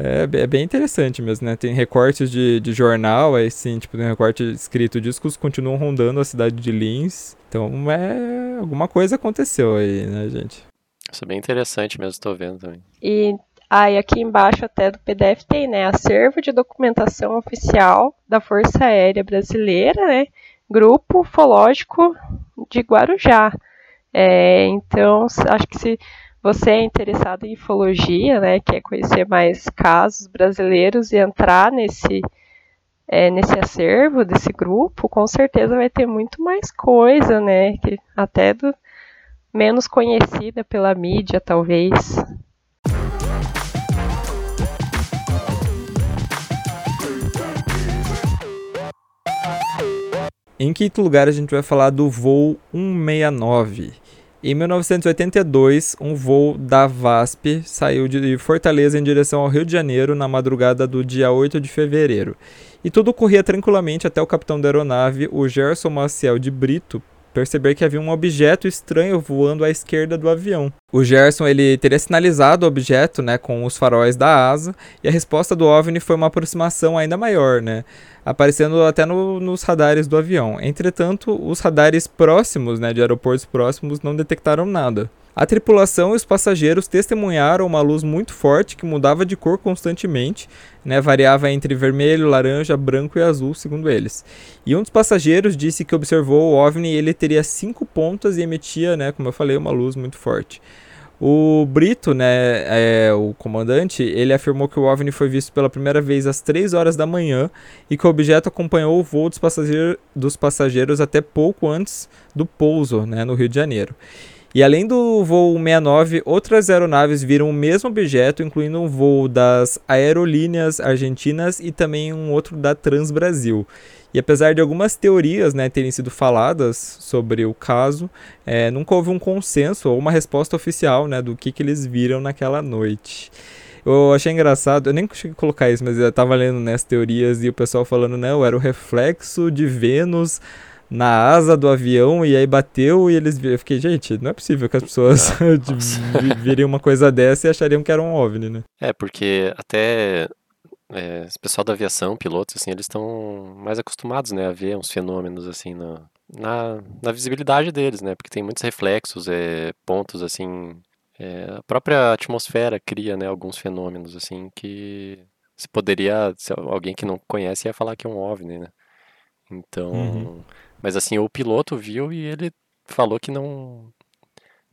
É, é bem interessante mesmo, né? Tem recortes de, de jornal, aí sim, tipo, tem recorte escrito, discos continuam rondando a cidade de Lins. Então, é, alguma coisa aconteceu aí, né, gente? Isso é bem interessante mesmo, estou vendo também. E aí aqui embaixo até do PDF tem, né, acervo de documentação oficial da Força Aérea Brasileira, né, Grupo Ufológico de Guarujá. É, então, acho que se você é interessado em ufologia, né, quer conhecer mais casos brasileiros e entrar nesse é, nesse acervo desse grupo, com certeza vai ter muito mais coisa, né, que até do menos conhecida pela mídia, talvez. Em quinto lugar, a gente vai falar do voo 169. Em 1982, um voo da VASP saiu de Fortaleza em direção ao Rio de Janeiro na madrugada do dia 8 de fevereiro. E tudo corria tranquilamente até o capitão da aeronave, o Gerson Maciel de Brito, perceber que havia um objeto estranho voando à esquerda do avião. O Gerson ele teria sinalizado o objeto, né, com os faróis da asa, e a resposta do OVNI foi uma aproximação ainda maior, né, aparecendo até no, nos radares do avião. Entretanto, os radares próximos, né, de aeroportos próximos, não detectaram nada. A tripulação e os passageiros testemunharam uma luz muito forte que mudava de cor constantemente, né, variava entre vermelho, laranja, branco e azul, segundo eles. E um dos passageiros disse que observou o OVNI ele teria cinco pontas e emitia, né, como eu falei, uma luz muito forte. O Brito, né, é, o comandante, ele afirmou que o OVNI foi visto pela primeira vez às 3 horas da manhã e que o objeto acompanhou o voo dos, passageiro, dos passageiros até pouco antes do pouso né, no Rio de Janeiro. E além do voo 69, outras aeronaves viram o mesmo objeto, incluindo um voo das aerolíneas argentinas e também um outro da Transbrasil. E apesar de algumas teorias né, terem sido faladas sobre o caso, é, nunca houve um consenso ou uma resposta oficial né, do que, que eles viram naquela noite. Eu achei engraçado, eu nem consegui colocar isso, mas eu estava lendo né, teorias e o pessoal falando, não, era o reflexo de Vênus na asa do avião e aí bateu e eles eu fiquei, gente, não é possível que as pessoas ah, virem uma coisa dessa e achariam que era um OVNI, né? É, porque até é, esse pessoal da aviação, pilotos, assim, eles estão mais acostumados, né, a ver uns fenômenos, assim, na, na, na visibilidade deles, né, porque tem muitos reflexos, é, pontos, assim, é, a própria atmosfera cria, né, alguns fenômenos, assim, que se poderia, se alguém que não conhece ia falar que é um OVNI, né, então... Uhum. Mas assim, o piloto viu e ele falou que não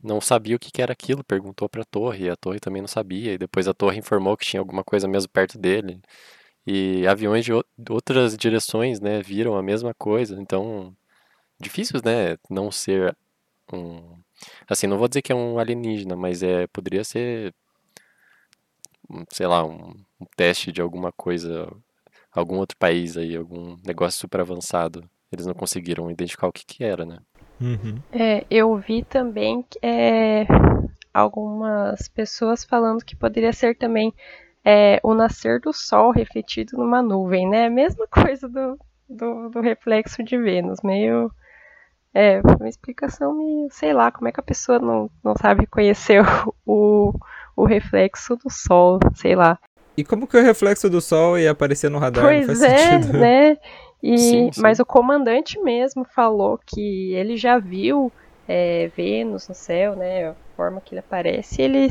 não sabia o que, era aquilo, perguntou para a torre, e a torre também não sabia, e depois a torre informou que tinha alguma coisa mesmo perto dele. E aviões de outras direções, né, viram a mesma coisa, então difícil, né, não ser um assim, não vou dizer que é um alienígena, mas é poderia ser sei lá, um, um teste de alguma coisa, algum outro país aí, algum negócio super avançado eles não conseguiram identificar o que, que era, né? Uhum. É, eu vi também é, algumas pessoas falando que poderia ser também é, o nascer do Sol refletido numa nuvem, né? Mesma coisa do, do, do reflexo de Vênus, meio. É, uma explicação meio, sei lá, como é que a pessoa não, não sabe conhecer o, o reflexo do Sol, sei lá. E como que o reflexo do Sol ia aparecer no radar? Pois é, sentido. né? E, sim, sim. Mas o comandante mesmo falou que ele já viu é, Vênus no céu, né? A forma que ele aparece, ele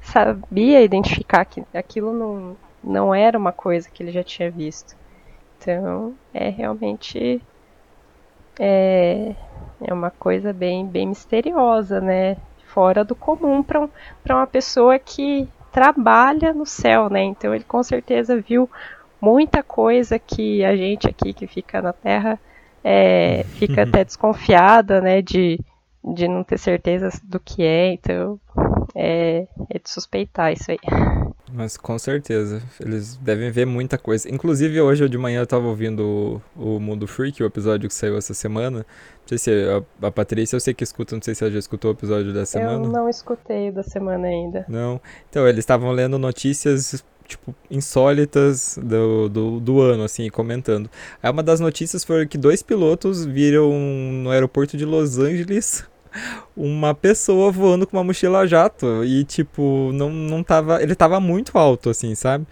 sabia identificar que aquilo não, não era uma coisa que ele já tinha visto. Então, é realmente é, é uma coisa bem, bem misteriosa, né? Fora do comum para um, uma pessoa que trabalha no céu, né? Então ele com certeza viu muita coisa que a gente aqui que fica na Terra é, fica até desconfiada, né, de, de não ter certeza do que é, então é, é de suspeitar isso aí. Mas com certeza, eles devem ver muita coisa. Inclusive, hoje de manhã eu tava ouvindo o, o Mundo Freak, o episódio que saiu essa semana. Não sei se a, a Patrícia, eu sei que escuta, não sei se ela já escutou o episódio da semana. Eu não escutei da semana ainda. Não. Então, eles estavam lendo notícias tipo, insólitas do, do, do, ano, assim, comentando. Aí uma das notícias foi que dois pilotos viram no aeroporto de Los Angeles uma pessoa voando com uma mochila jato e, tipo, não, não tava... Ele tava muito alto, assim, sabe?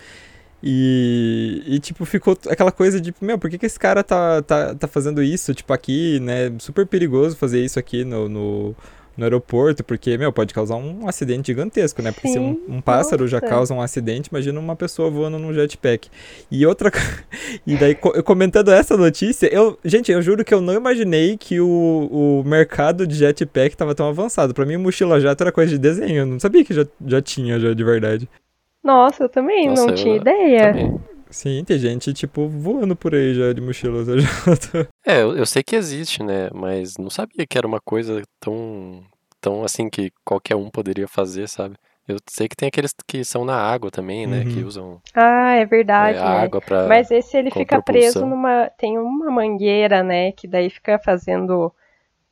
E, e, tipo, ficou aquela coisa de, meu, por que, que esse cara tá, tá, tá fazendo isso, tipo, aqui, né? Super perigoso fazer isso aqui no, no, no aeroporto, porque, meu, pode causar um acidente gigantesco, né? Porque Sim, se um, um pássaro nossa. já causa um acidente, imagina uma pessoa voando num jetpack. E outra. e daí, eu comentando essa notícia, eu. Gente, eu juro que eu não imaginei que o, o mercado de jetpack tava tão avançado. Para mim, mochila jato era coisa de desenho. Eu não sabia que já, já tinha, já de verdade. Nossa, eu também Nossa, não eu, tinha ideia. Também. Sim, tem gente, tipo, voando por aí já de mochila. é, eu, eu, sei que existe, né? Mas não sabia que era uma coisa tão, tão assim que qualquer um poderia fazer, sabe? Eu sei que tem aqueles que são na água também, né? Uhum. Que usam. Ah, é verdade. É, né? água pra, Mas esse ele fica preso numa. Tem uma mangueira, né? Que daí fica fazendo.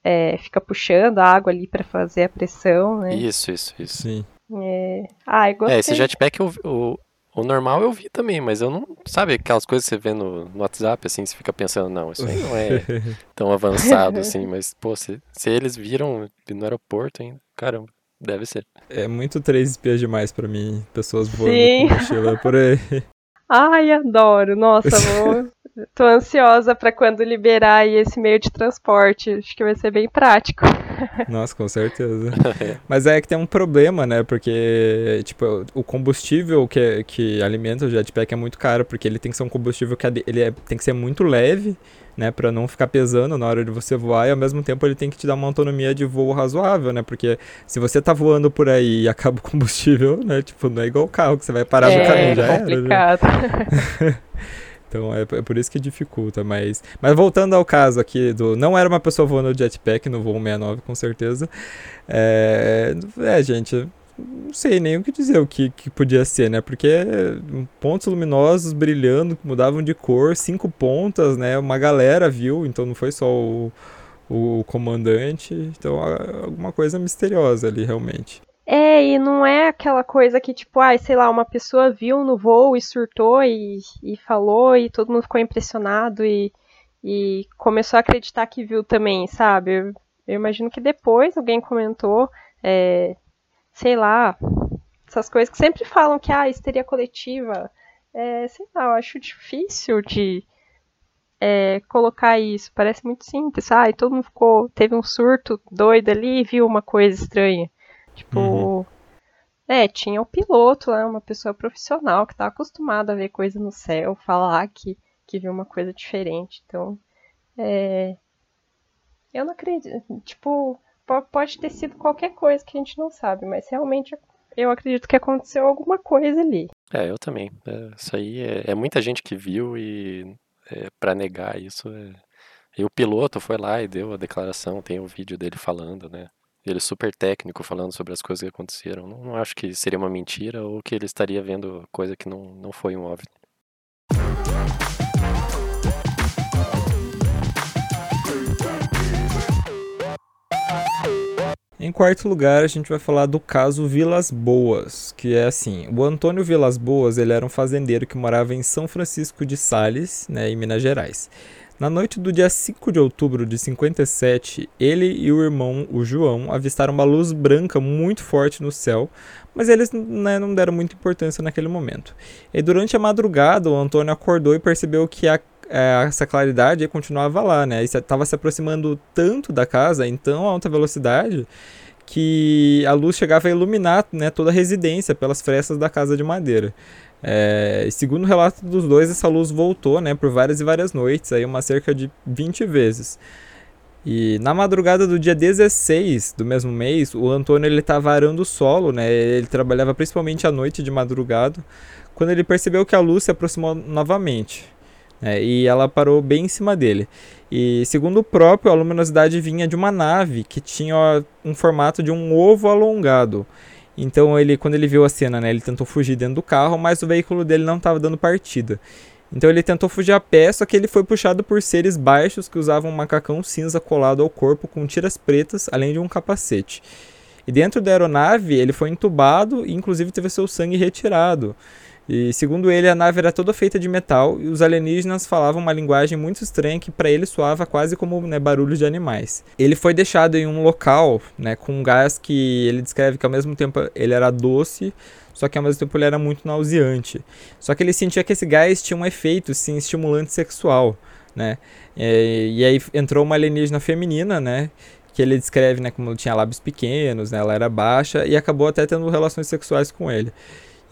É, fica puxando a água ali para fazer a pressão, né? Isso, isso, isso. Sim. É... Ah, eu gostei. É, esse jetpack, o, o, o, normal eu vi também, mas eu não. Sabe aquelas coisas que você vê no, no WhatsApp, assim, você fica pensando, não, isso aí não é tão avançado assim, mas, pô, se, se eles viram no aeroporto ainda, caramba. Deve ser. É muito três espias demais para mim, pessoas voando Sim. com mochila por aí. Ai, adoro. Nossa, vou, Tô ansiosa para quando liberar esse meio de transporte. Acho que vai ser bem prático. Nossa, com certeza. Mas é que tem um problema, né? Porque, tipo, o combustível que, que alimenta o jetpack é muito caro, porque ele tem que ser um combustível que ele é, tem que ser muito leve, né? Pra não ficar pesando na hora de você voar, e ao mesmo tempo ele tem que te dar uma autonomia de voo razoável, né? Porque se você tá voando por aí e acaba o combustível, né? Tipo, não é igual o carro que você vai parar é, no caminho, já é complicado. Era, Então é, é, por isso que dificulta, mas... Mas voltando ao caso aqui do... Não era uma pessoa voando no jetpack no voo 69, com certeza. É, é gente, não sei nem o que dizer o que, que podia ser, né? Porque pontos luminosos brilhando, mudavam de cor, cinco pontas, né? Uma galera viu, então não foi só o, o comandante. Então alguma coisa misteriosa ali, realmente. É, e não é aquela coisa que, tipo, ai, sei lá, uma pessoa viu no voo e surtou e, e falou e todo mundo ficou impressionado e, e começou a acreditar que viu também, sabe? Eu, eu imagino que depois alguém comentou, é, sei lá, essas coisas que sempre falam que, ah, histeria coletiva, é, sei lá, eu acho difícil de é, colocar isso, parece muito simples, ah, e todo mundo ficou, teve um surto doido ali e viu uma coisa estranha. Tipo, uhum. é, tinha o piloto lá, uma pessoa profissional que tá acostumada a ver coisa no céu, falar que, que viu uma coisa diferente. Então, é, eu não acredito. Tipo, pode ter sido qualquer coisa que a gente não sabe, mas realmente eu acredito que aconteceu alguma coisa ali. É, eu também. É, isso aí é, é, muita gente que viu e é, para negar isso. É... E o piloto foi lá e deu a declaração, tem o vídeo dele falando, né? Ele super técnico falando sobre as coisas que aconteceram. Não, não, acho que seria uma mentira ou que ele estaria vendo coisa que não, não foi um OVNI. Em quarto lugar, a gente vai falar do caso Vilas Boas, que é assim, o Antônio Vilas Boas, ele era um fazendeiro que morava em São Francisco de Sales, né, em Minas Gerais. Na noite do dia 5 de outubro de 57, ele e o irmão, o João, avistaram uma luz branca muito forte no céu, mas eles né, não deram muita importância naquele momento. E durante a madrugada, o Antônio acordou e percebeu que a, é, essa claridade continuava lá, né? Estava se aproximando tanto da casa, em tão alta velocidade, que a luz chegava a iluminar né, toda a residência pelas frestas da casa de madeira. É, segundo o relato dos dois, essa luz voltou né, por várias e várias noites, aí uma cerca de 20 vezes. E na madrugada do dia 16 do mesmo mês, o Antônio ele estava arando o solo, né? Ele trabalhava principalmente à noite de madrugada, quando ele percebeu que a luz se aproximou novamente. Né, e ela parou bem em cima dele. E segundo o próprio, a luminosidade vinha de uma nave que tinha um formato de um ovo alongado. Então ele, quando ele viu a cena, né, ele tentou fugir dentro do carro, mas o veículo dele não estava dando partida. Então ele tentou fugir a pé, só que ele foi puxado por seres baixos que usavam um macacão cinza colado ao corpo com tiras pretas, além de um capacete. E dentro da aeronave ele foi entubado e inclusive teve seu sangue retirado. E segundo ele, a nave era toda feita de metal e os alienígenas falavam uma linguagem muito estranha que para ele soava quase como né, barulho de animais. Ele foi deixado em um local né, com um gás que ele descreve que ao mesmo tempo ele era doce, só que ao mesmo tempo ele era muito nauseante. Só que ele sentia que esse gás tinha um efeito sim, estimulante sexual. Né? E, e aí entrou uma alienígena feminina, né? que ele descreve né, como tinha lábios pequenos, né, ela era baixa e acabou até tendo relações sexuais com ele.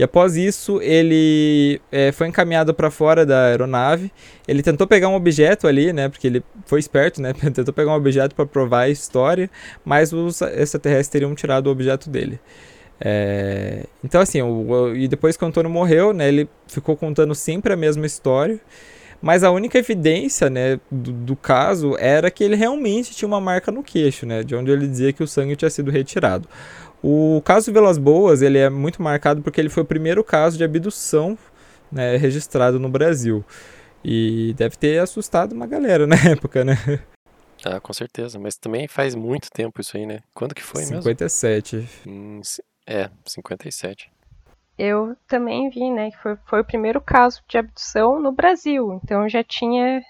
E após isso, ele é, foi encaminhado para fora da aeronave. Ele tentou pegar um objeto ali, né? Porque ele foi esperto, né? Tentou pegar um objeto para provar a história, mas os extraterrestres teriam tirado o objeto dele. É, então, assim, o, o, e depois que o Antônio morreu, né? Ele ficou contando sempre a mesma história. Mas a única evidência, né, do, do, caso era que ele realmente tinha uma marca no queixo, né, de onde ele dizia que o sangue tinha sido retirado. O caso Velas Boas ele é muito marcado porque ele foi o primeiro caso de abdução né, registrado no Brasil. E deve ter assustado uma galera na época, né? Ah, com certeza. Mas também faz muito tempo isso aí, né? Quando que foi 57. mesmo? 57. Hum, é, 57. Eu também vi, né, que foi, foi o primeiro caso de abdução no Brasil. Então já tinha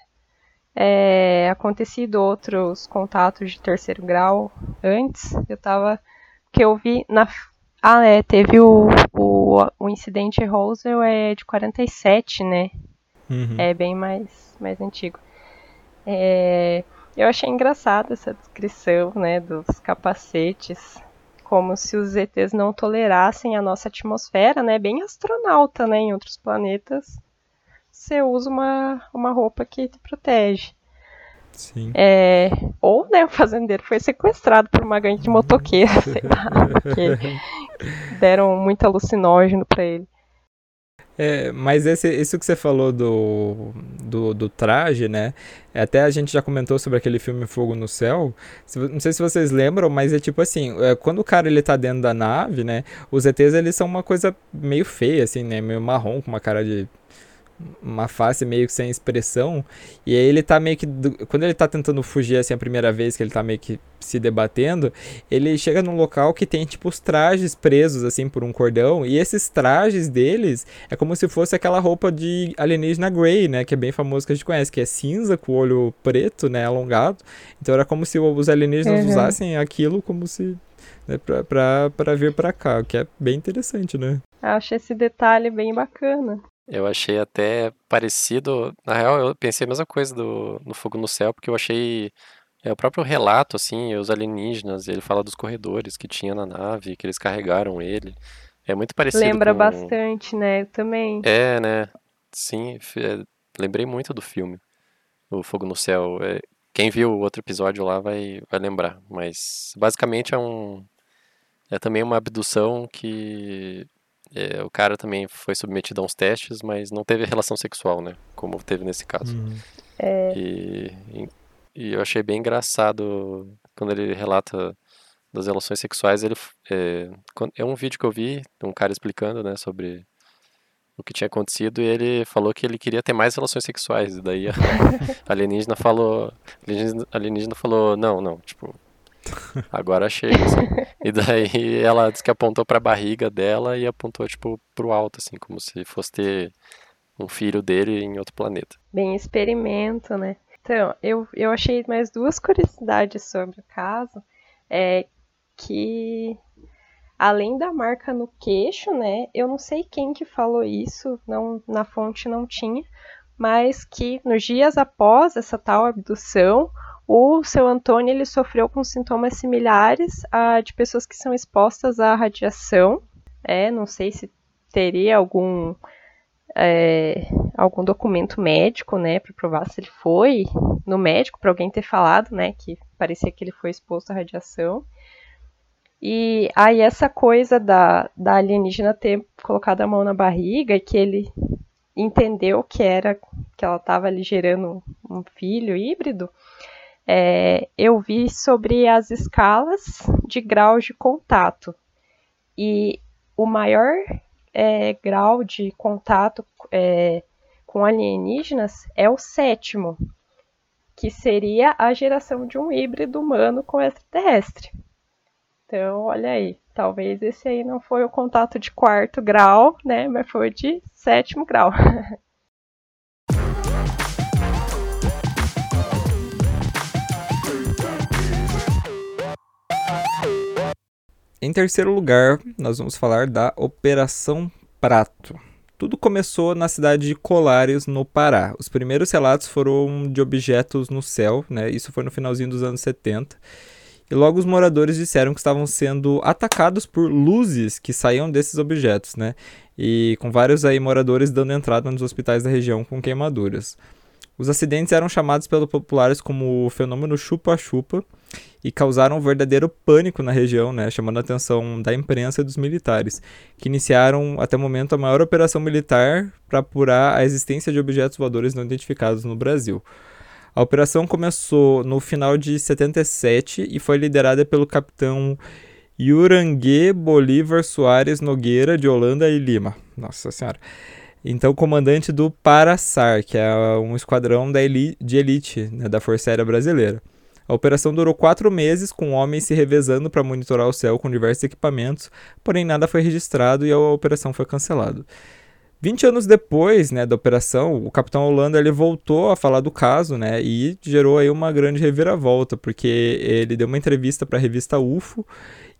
é, acontecido outros contatos de terceiro grau antes. Eu tava que eu vi na. Ah, é, teve o, o, o incidente Roswell é de 47, né? Uhum. É bem mais, mais antigo. É, eu achei engraçada essa descrição, né, dos capacetes, como se os ETs não tolerassem a nossa atmosfera, né, bem astronauta, né, em outros planetas. Você usa uma, uma roupa que te protege. Sim. É, ou né, o fazendeiro foi sequestrado por uma gangue de motoqueiros, sei lá, porque deram muito alucinógeno para ele. É, mas esse, isso que você falou do, do, do, traje, né? Até a gente já comentou sobre aquele filme Fogo no Céu. Não sei se vocês lembram, mas é tipo assim, é, quando o cara ele tá dentro da nave, né? Os ETs eles são uma coisa meio feia, assim, né? Meio marrom, com uma cara de uma face meio que sem expressão. E aí ele tá meio que. Quando ele tá tentando fugir assim a primeira vez que ele tá meio que se debatendo, ele chega num local que tem tipo os trajes presos assim por um cordão. E esses trajes deles é como se fosse aquela roupa de alienígena Grey, né? Que é bem famoso que a gente conhece, que é cinza com o olho preto, né? Alongado. Então era como se os alienígenas uhum. usassem aquilo como se. Né, pra, pra, pra vir pra cá, o que é bem interessante, né? Acho esse detalhe bem bacana. Eu achei até parecido. Na real, eu pensei a mesma coisa do no Fogo no Céu, porque eu achei é, o próprio relato, assim, os alienígenas, ele fala dos corredores que tinha na nave, que eles carregaram ele. É muito parecido Lembra com... bastante, né? Eu também. É, né? Sim, é, lembrei muito do filme, O Fogo no Céu. É, quem viu o outro episódio lá vai, vai lembrar, mas basicamente é um... É também uma abdução que é, o cara também foi submetido a uns testes, mas não teve relação sexual, né? Como teve nesse caso. Uhum. É... E, e, eu achei bem engraçado quando ele relata das relações sexuais. Ele é, é um vídeo que eu vi, um cara explicando, né, sobre o que tinha acontecido e ele falou que ele queria ter mais relações sexuais. E daí a alienígena falou, alienígena, alienígena falou, não, não, tipo, Agora chega, assim. E daí ela disse que apontou pra barriga dela e apontou, tipo, pro alto, assim, como se fosse ter um filho dele em outro planeta. Bem, experimento, né? Então, eu, eu achei mais duas curiosidades sobre o caso. É que, além da marca no queixo, né? Eu não sei quem que falou isso, não, na fonte não tinha, mas que nos dias após essa tal abdução, o seu Antônio ele sofreu com sintomas similares a de pessoas que são expostas à radiação. É, não sei se teria algum é, algum documento médico, né, para provar se ele foi no médico para alguém ter falado, né, que parecia que ele foi exposto à radiação. E aí essa coisa da, da alienígena ter colocado a mão na barriga e que ele entendeu que era que ela estava ali gerando um filho híbrido, é, eu vi sobre as escalas de graus de contato. E o maior é, grau de contato é, com alienígenas é o sétimo, que seria a geração de um híbrido humano com extraterrestre. Então, olha aí, talvez esse aí não foi o contato de quarto grau, né? Mas foi de sétimo grau. Em terceiro lugar, nós vamos falar da Operação Prato. Tudo começou na cidade de Colares, no Pará. Os primeiros relatos foram de objetos no céu, né? Isso foi no finalzinho dos anos 70. E logo os moradores disseram que estavam sendo atacados por luzes que saíam desses objetos, né? E com vários aí moradores dando entrada nos hospitais da região com queimaduras. Os acidentes eram chamados pelos populares como o fenômeno chupa-chupa e causaram um verdadeiro pânico na região, né, chamando a atenção da imprensa e dos militares, que iniciaram até o momento a maior operação militar para apurar a existência de objetos voadores não identificados no Brasil. A operação começou no final de 77 e foi liderada pelo capitão Yurangue Bolívar Soares Nogueira de Holanda e Lima. Nossa Senhora então comandante do Paraçar, que é um esquadrão da de elite né, da Força Aérea Brasileira. A operação durou quatro meses, com homens se revezando para monitorar o céu com diversos equipamentos, porém nada foi registrado e a operação foi cancelada. 20 anos depois né, da operação, o capitão Holanda ele voltou a falar do caso né, e gerou aí uma grande reviravolta, porque ele deu uma entrevista para a revista UFO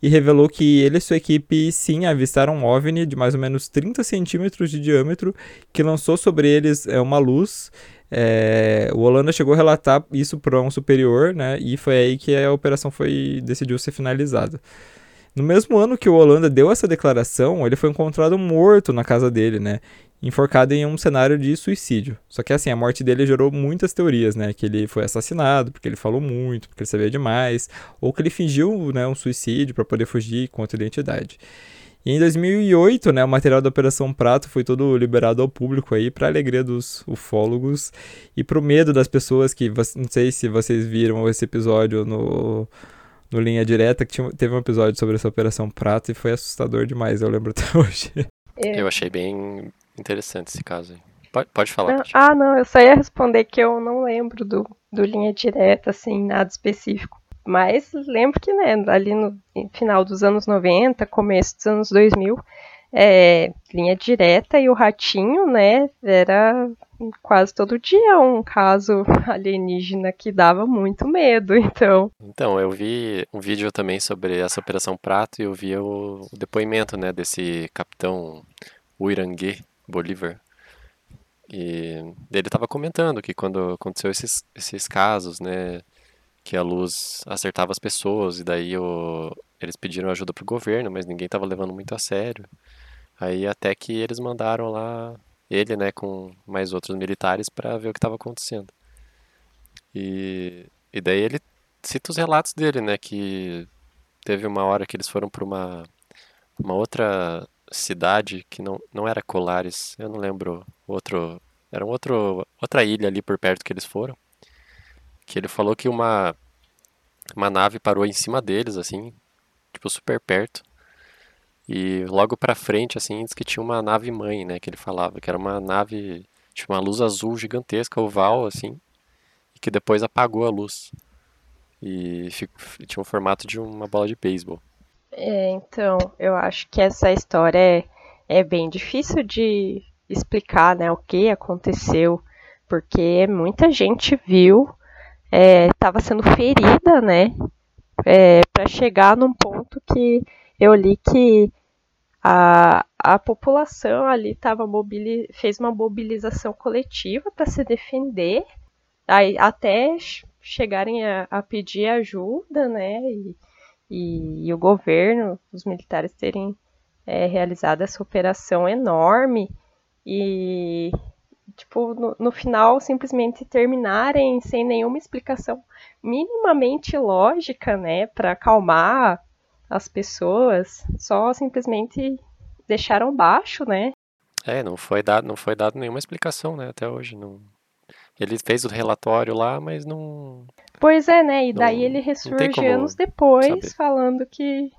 e revelou que ele e sua equipe sim avistaram um OVNI de mais ou menos 30 centímetros de diâmetro que lançou sobre eles é, uma luz. É, o Holanda chegou a relatar isso para um superior, né? E foi aí que a operação foi decidiu ser finalizada. No mesmo ano que o Holanda deu essa declaração, ele foi encontrado morto na casa dele, né? enforcado em um cenário de suicídio. Só que assim, a morte dele gerou muitas teorias, né? Que ele foi assassinado porque ele falou muito, porque ele sabia demais, ou que ele fingiu né, um suicídio para poder fugir contra a identidade. E em 2008, né, o material da Operação Prato foi todo liberado ao público aí para alegria dos ufólogos e para o medo das pessoas que não sei se vocês viram esse episódio no no linha direta que tinha, teve um episódio sobre essa Operação Prato e foi assustador demais, eu lembro até hoje. É. Eu achei bem Interessante esse caso aí. Pode, pode falar. Não, ah, não, eu só ia responder que eu não lembro do, do linha direta, assim, nada específico. Mas lembro que, né, ali no final dos anos 90, começo dos anos 2000, é, linha direta e o ratinho, né, era quase todo dia um caso alienígena que dava muito medo, então. Então, eu vi um vídeo também sobre essa Operação Prato e eu vi o, o depoimento, né, desse capitão Uirangue, Bolívar. E ele estava comentando que quando aconteceu esses, esses casos, né, que a luz acertava as pessoas e daí o, eles pediram ajuda pro governo, mas ninguém estava levando muito a sério. Aí até que eles mandaram lá ele, né, com mais outros militares para ver o que estava acontecendo. E, e daí ele cita os relatos dele, né, que teve uma hora que eles foram para uma uma outra cidade que não, não era Colares, eu não lembro outro, era um outro outra ilha ali por perto que eles foram. Que ele falou que uma uma nave parou em cima deles assim, tipo super perto. E logo para frente assim, diz que tinha uma nave mãe, né, que ele falava, que era uma nave, tipo uma luz azul gigantesca, oval assim, e que depois apagou a luz. E tinha um formato de uma bola de beisebol. É, então, eu acho que essa história é, é bem difícil de explicar, né, o que aconteceu, porque muita gente viu, estava é, sendo ferida, né, é, para chegar num ponto que eu li que a, a população ali tava mobili fez uma mobilização coletiva para se defender, aí, até chegarem a, a pedir ajuda, né, e, e, e o governo, os militares terem é, realizado essa operação enorme e tipo no, no, final simplesmente terminarem sem nenhuma explicação minimamente lógica, né, para acalmar as pessoas, só simplesmente deixaram baixo, né? É, não foi dado, não foi dado nenhuma explicação, né, até hoje não. Ele fez o relatório lá, mas não Pois é, né? E daí não, ele ressurge anos depois saber. falando que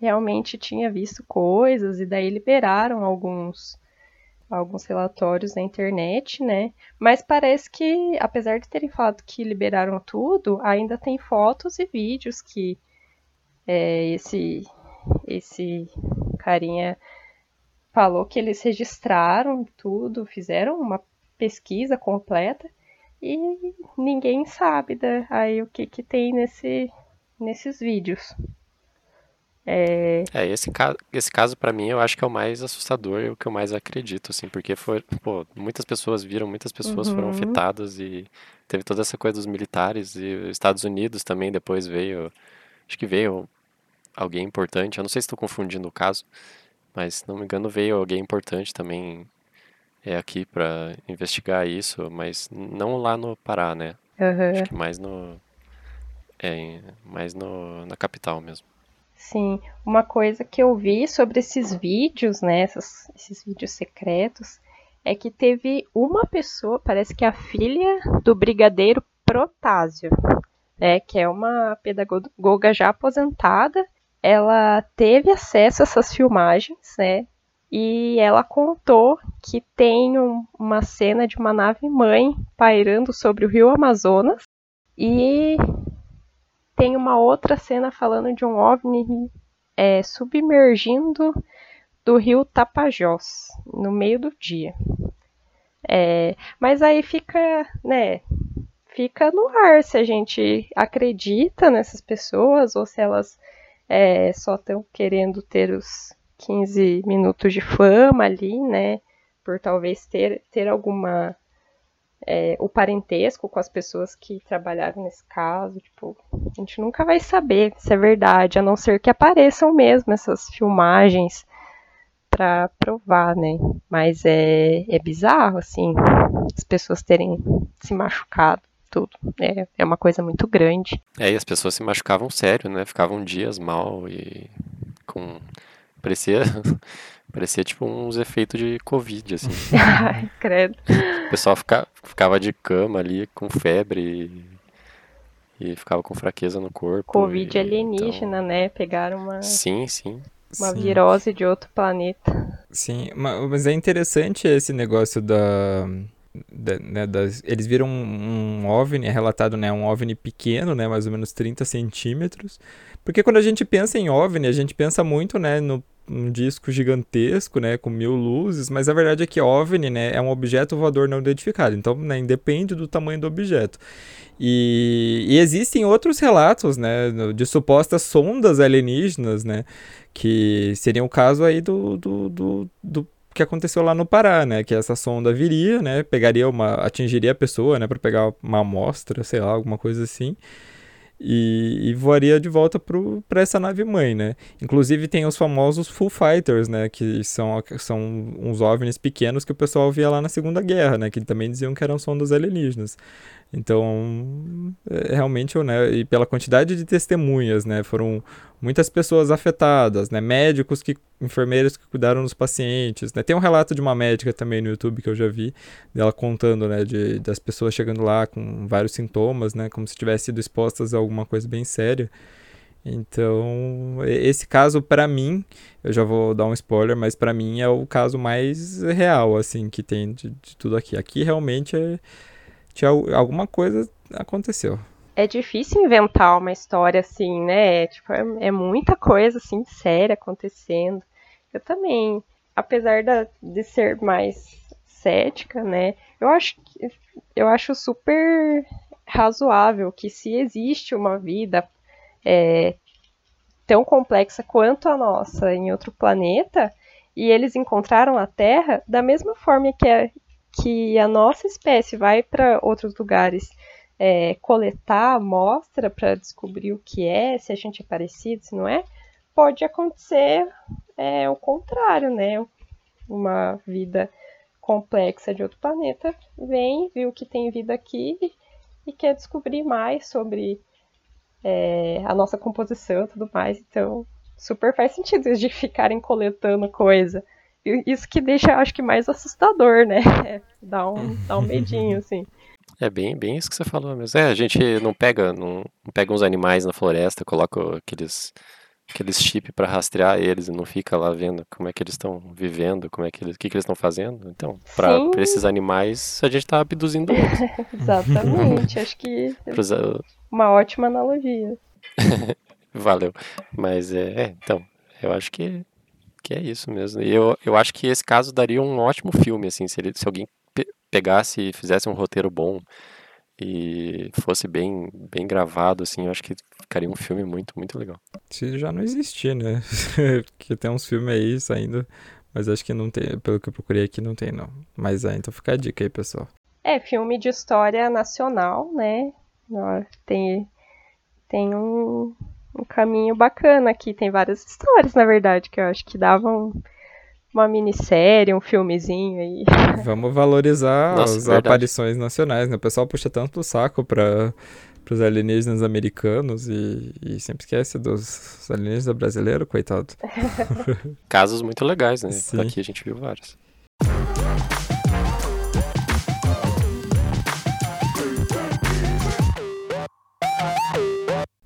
realmente tinha visto coisas e daí liberaram alguns alguns relatórios na internet, né? Mas parece que, apesar de terem falado que liberaram tudo, ainda tem fotos e vídeos que É, esse, esse carinha falou que eles registraram tudo, fizeram uma pesquisa completa e ninguém sabe da, aí o que, que tem nesse, nesses vídeos. É, é esse caso, esse caso para mim eu acho que é o mais assustador e o que eu mais acredito, assim, porque foi, pô, muitas pessoas viram, muitas pessoas uhum. foram afetadas e teve toda essa coisa dos militares e os Estados Unidos também depois veio, acho que veio alguém importante, eu não sei se estou confundindo o caso, mas se não me engano veio alguém importante também é aqui para investigar isso, mas não lá no Pará, né? Uhum. Acho que mais no é, mais no, na capital mesmo. Sim, uma coisa que eu vi sobre esses vídeos, né, esses vídeos secretos, é que teve uma pessoa, parece que é a filha do brigadeiro Protásio, né, que é uma pedagoga já aposentada, ela teve acesso a essas filmagens, né, e ela contou que tem um, uma cena de uma nave mãe pairando sobre o rio Amazonas e tem uma outra cena falando de um OVNI é, submergindo do rio Tapajós, no meio do dia. É, mas aí fica, né, fica no ar se a gente acredita nessas pessoas ou se elas é, só estão querendo ter os 15 minutos de fama ali, né, por talvez ter, ter alguma é, o parentesco com as pessoas que trabalharam nesse caso. Tipo, a gente nunca vai saber se é verdade, a não ser que apareçam mesmo essas filmagens para provar, né? Mas é, é bizarro, assim, as pessoas terem se machucado. Tudo. É, é uma coisa muito grande. É, e as pessoas se machucavam sério, né? Ficavam dias mal e com. Parecia Parecia tipo uns efeitos de Covid, assim. Ai, credo. O pessoal fica, ficava de cama ali com febre e, e ficava com fraqueza no corpo. Covid e, alienígena, então... né? Pegaram uma. Sim, sim. Uma sim. virose de outro planeta. Sim, mas é interessante esse negócio da. da né, das, eles viram um, um OVNI, é relatado, né? Um OVNI pequeno, né? Mais ou menos 30 centímetros. Porque quando a gente pensa em OVNI, a gente pensa muito, né? No um disco gigantesco, né, com mil luzes, mas a verdade é que OVNI, né, é um objeto voador não identificado, então, né, independe do tamanho do objeto. E, e, existem outros relatos, né, de supostas sondas alienígenas, né, que seriam o caso aí do, do, do, do que aconteceu lá no Pará, né, que essa sonda viria, né, pegaria uma, atingiria a pessoa, né, para pegar uma amostra, sei lá, alguma coisa assim, e, e voaria de volta para essa nave mãe, né? Inclusive tem os famosos Full Fighters, né? Que são, são uns OVNIs pequenos que o pessoal via lá na Segunda Guerra, né? Que também diziam que eram sondas alienígenas. Então, é, realmente, né, e pela quantidade de testemunhas, né, foram muitas pessoas afetadas, né, médicos que, enfermeiros que cuidaram dos pacientes, né, tem um relato de uma médica também no YouTube que eu já vi, dela contando, né, de, das pessoas chegando lá com vários sintomas, né, como se tivessem sido expostas a alguma coisa bem séria. Então, esse caso para mim, eu já vou dar um spoiler, mas para mim é o caso mais real, assim, que tem de, de tudo aqui. Aqui realmente é tinha alguma coisa aconteceu. É difícil inventar uma história assim, né? Tipo, é, é muita coisa assim séria acontecendo. Eu também, apesar da, de ser mais cética, né? Eu acho eu acho super razoável que se existe uma vida é, tão complexa quanto a nossa em outro planeta e eles encontraram a Terra da mesma forma que, a, que a nossa espécie vai para outros lugares é, coletar amostra para descobrir o que é, se a gente é parecido, se não é, pode acontecer é, o contrário, né? Uma vida complexa de outro planeta vem, viu que tem vida aqui e quer descobrir mais sobre é, a nossa composição e tudo mais. Então, super faz sentido de ficarem coletando coisa isso que deixa, acho que, mais assustador, né? É, dá, um, dá um medinho, assim. É bem, bem isso que você falou mesmo. É, a gente não pega, não, não pega uns animais na floresta, coloca aqueles, aqueles chip para rastrear eles e não fica lá vendo como é que eles estão vivendo, como é que eles, o que, que eles estão fazendo. Então, para esses animais, a gente está abduzindo eles. Exatamente, acho que Pros... uma ótima analogia. Valeu. Mas é, é, então, eu acho que, que é isso mesmo. E eu, eu acho que esse caso daria um ótimo filme, assim, se, ele, se alguém pe pegasse e fizesse um roteiro bom e fosse bem, bem gravado, assim, eu acho que ficaria um filme muito, muito legal. Se já não existir, né? que tem uns filmes aí saindo, mas acho que não tem, pelo que eu procurei aqui, não tem, não. Mas é, então fica a dica aí, pessoal. É, filme de história nacional, né? Tem, tem um, um caminho bacana aqui. Tem várias histórias, na verdade, que eu acho que davam uma minissérie, um filmezinho aí. Vamos valorizar Nossa, as verdade. aparições nacionais, né? O pessoal puxa tanto o saco para os alienígenas americanos e, e, sempre esquece dos alienígenas brasileiros, coitado. Casos muito legais, né? Sim. Aqui a gente viu vários.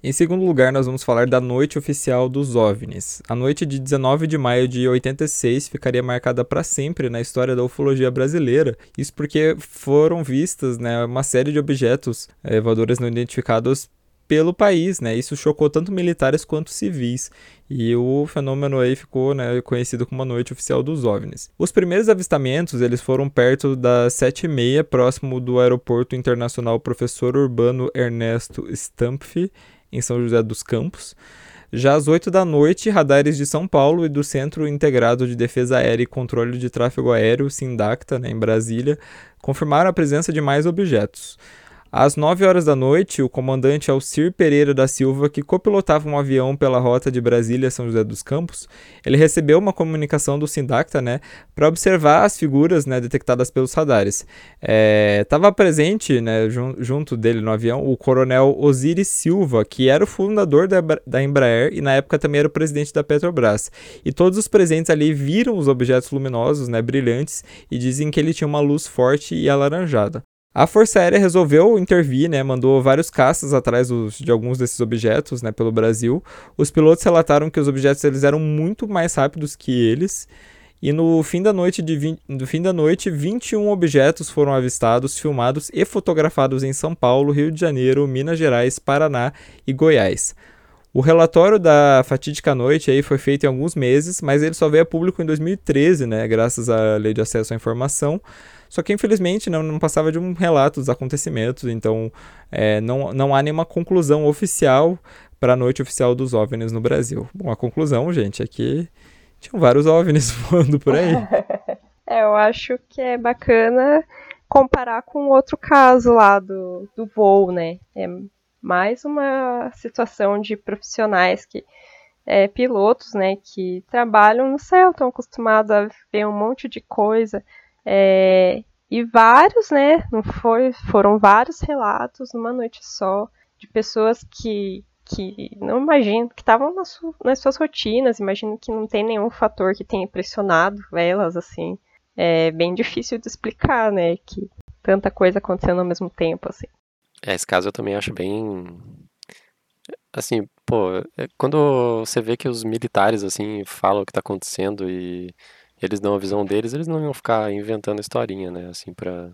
Em segundo lugar, nós vamos falar da noite oficial dos OVNIs. A noite de 19 de maio de 86 ficaria marcada para sempre na história da ufologia brasileira. Isso porque foram vistas né, uma série de objetos é, voadores não identificados pelo país, né? Isso chocou tanto militares quanto civis. E o fenômeno aí ficou né, conhecido como a noite oficial dos OVNIs. Os primeiros avistamentos eles foram perto das 7h30, próximo do aeroporto internacional Professor Urbano Ernesto Stampf, em São José dos Campos. Já às 8 da noite, radares de São Paulo e do Centro Integrado de Defesa Aérea e Controle de Tráfego Aéreo, SINDACTA, né, em Brasília, confirmaram a presença de mais objetos. Às 9 horas da noite, o comandante Alcir Pereira da Silva, que copilotava um avião pela rota de Brasília a São José dos Campos, ele recebeu uma comunicação do Sindacta, né, para observar as figuras, né, detectadas pelos radares. Estava é, presente, né, jun junto dele no avião, o coronel Osiris Silva, que era o fundador da, da Embraer e na época também era o presidente da Petrobras. E todos os presentes ali viram os objetos luminosos, né, brilhantes, e dizem que ele tinha uma luz forte e alaranjada. A Força Aérea resolveu intervir, né, mandou vários caças atrás dos, de alguns desses objetos né, pelo Brasil. Os pilotos relataram que os objetos eles eram muito mais rápidos que eles. E no fim da noite, de 20, no fim da noite 21 objetos foram avistados, filmados e fotografados em São Paulo, Rio de Janeiro, Minas Gerais, Paraná e Goiás. O relatório da fatídica noite aí foi feito em alguns meses, mas ele só veio a público em 2013, né, graças à Lei de Acesso à Informação. Só que infelizmente não, não passava de um relato dos acontecimentos, então é, não, não há nenhuma conclusão oficial para a noite oficial dos OVNIs no Brasil. Bom, a conclusão, gente, é que tinham vários OVNIs voando por aí. é, eu acho que é bacana comparar com outro caso lá do, do voo, né? É mais uma situação de profissionais que é, pilotos, né, que trabalham no céu, estão acostumados a ver um monte de coisa, é, e vários, né? Não foi, foram vários relatos numa noite só de pessoas que, que não imagino, que estavam nas, nas, suas rotinas, imagino que não tem nenhum fator que tenha impressionado elas, assim. É bem difícil de explicar, né? Que tanta coisa acontecendo ao mesmo tempo, assim. É, esse caso eu também acho bem. Assim, pô, é, quando você vê que os militares, assim, falam o que tá acontecendo e eles dão a visão deles, eles não iam ficar inventando historinha, né? Assim, pra,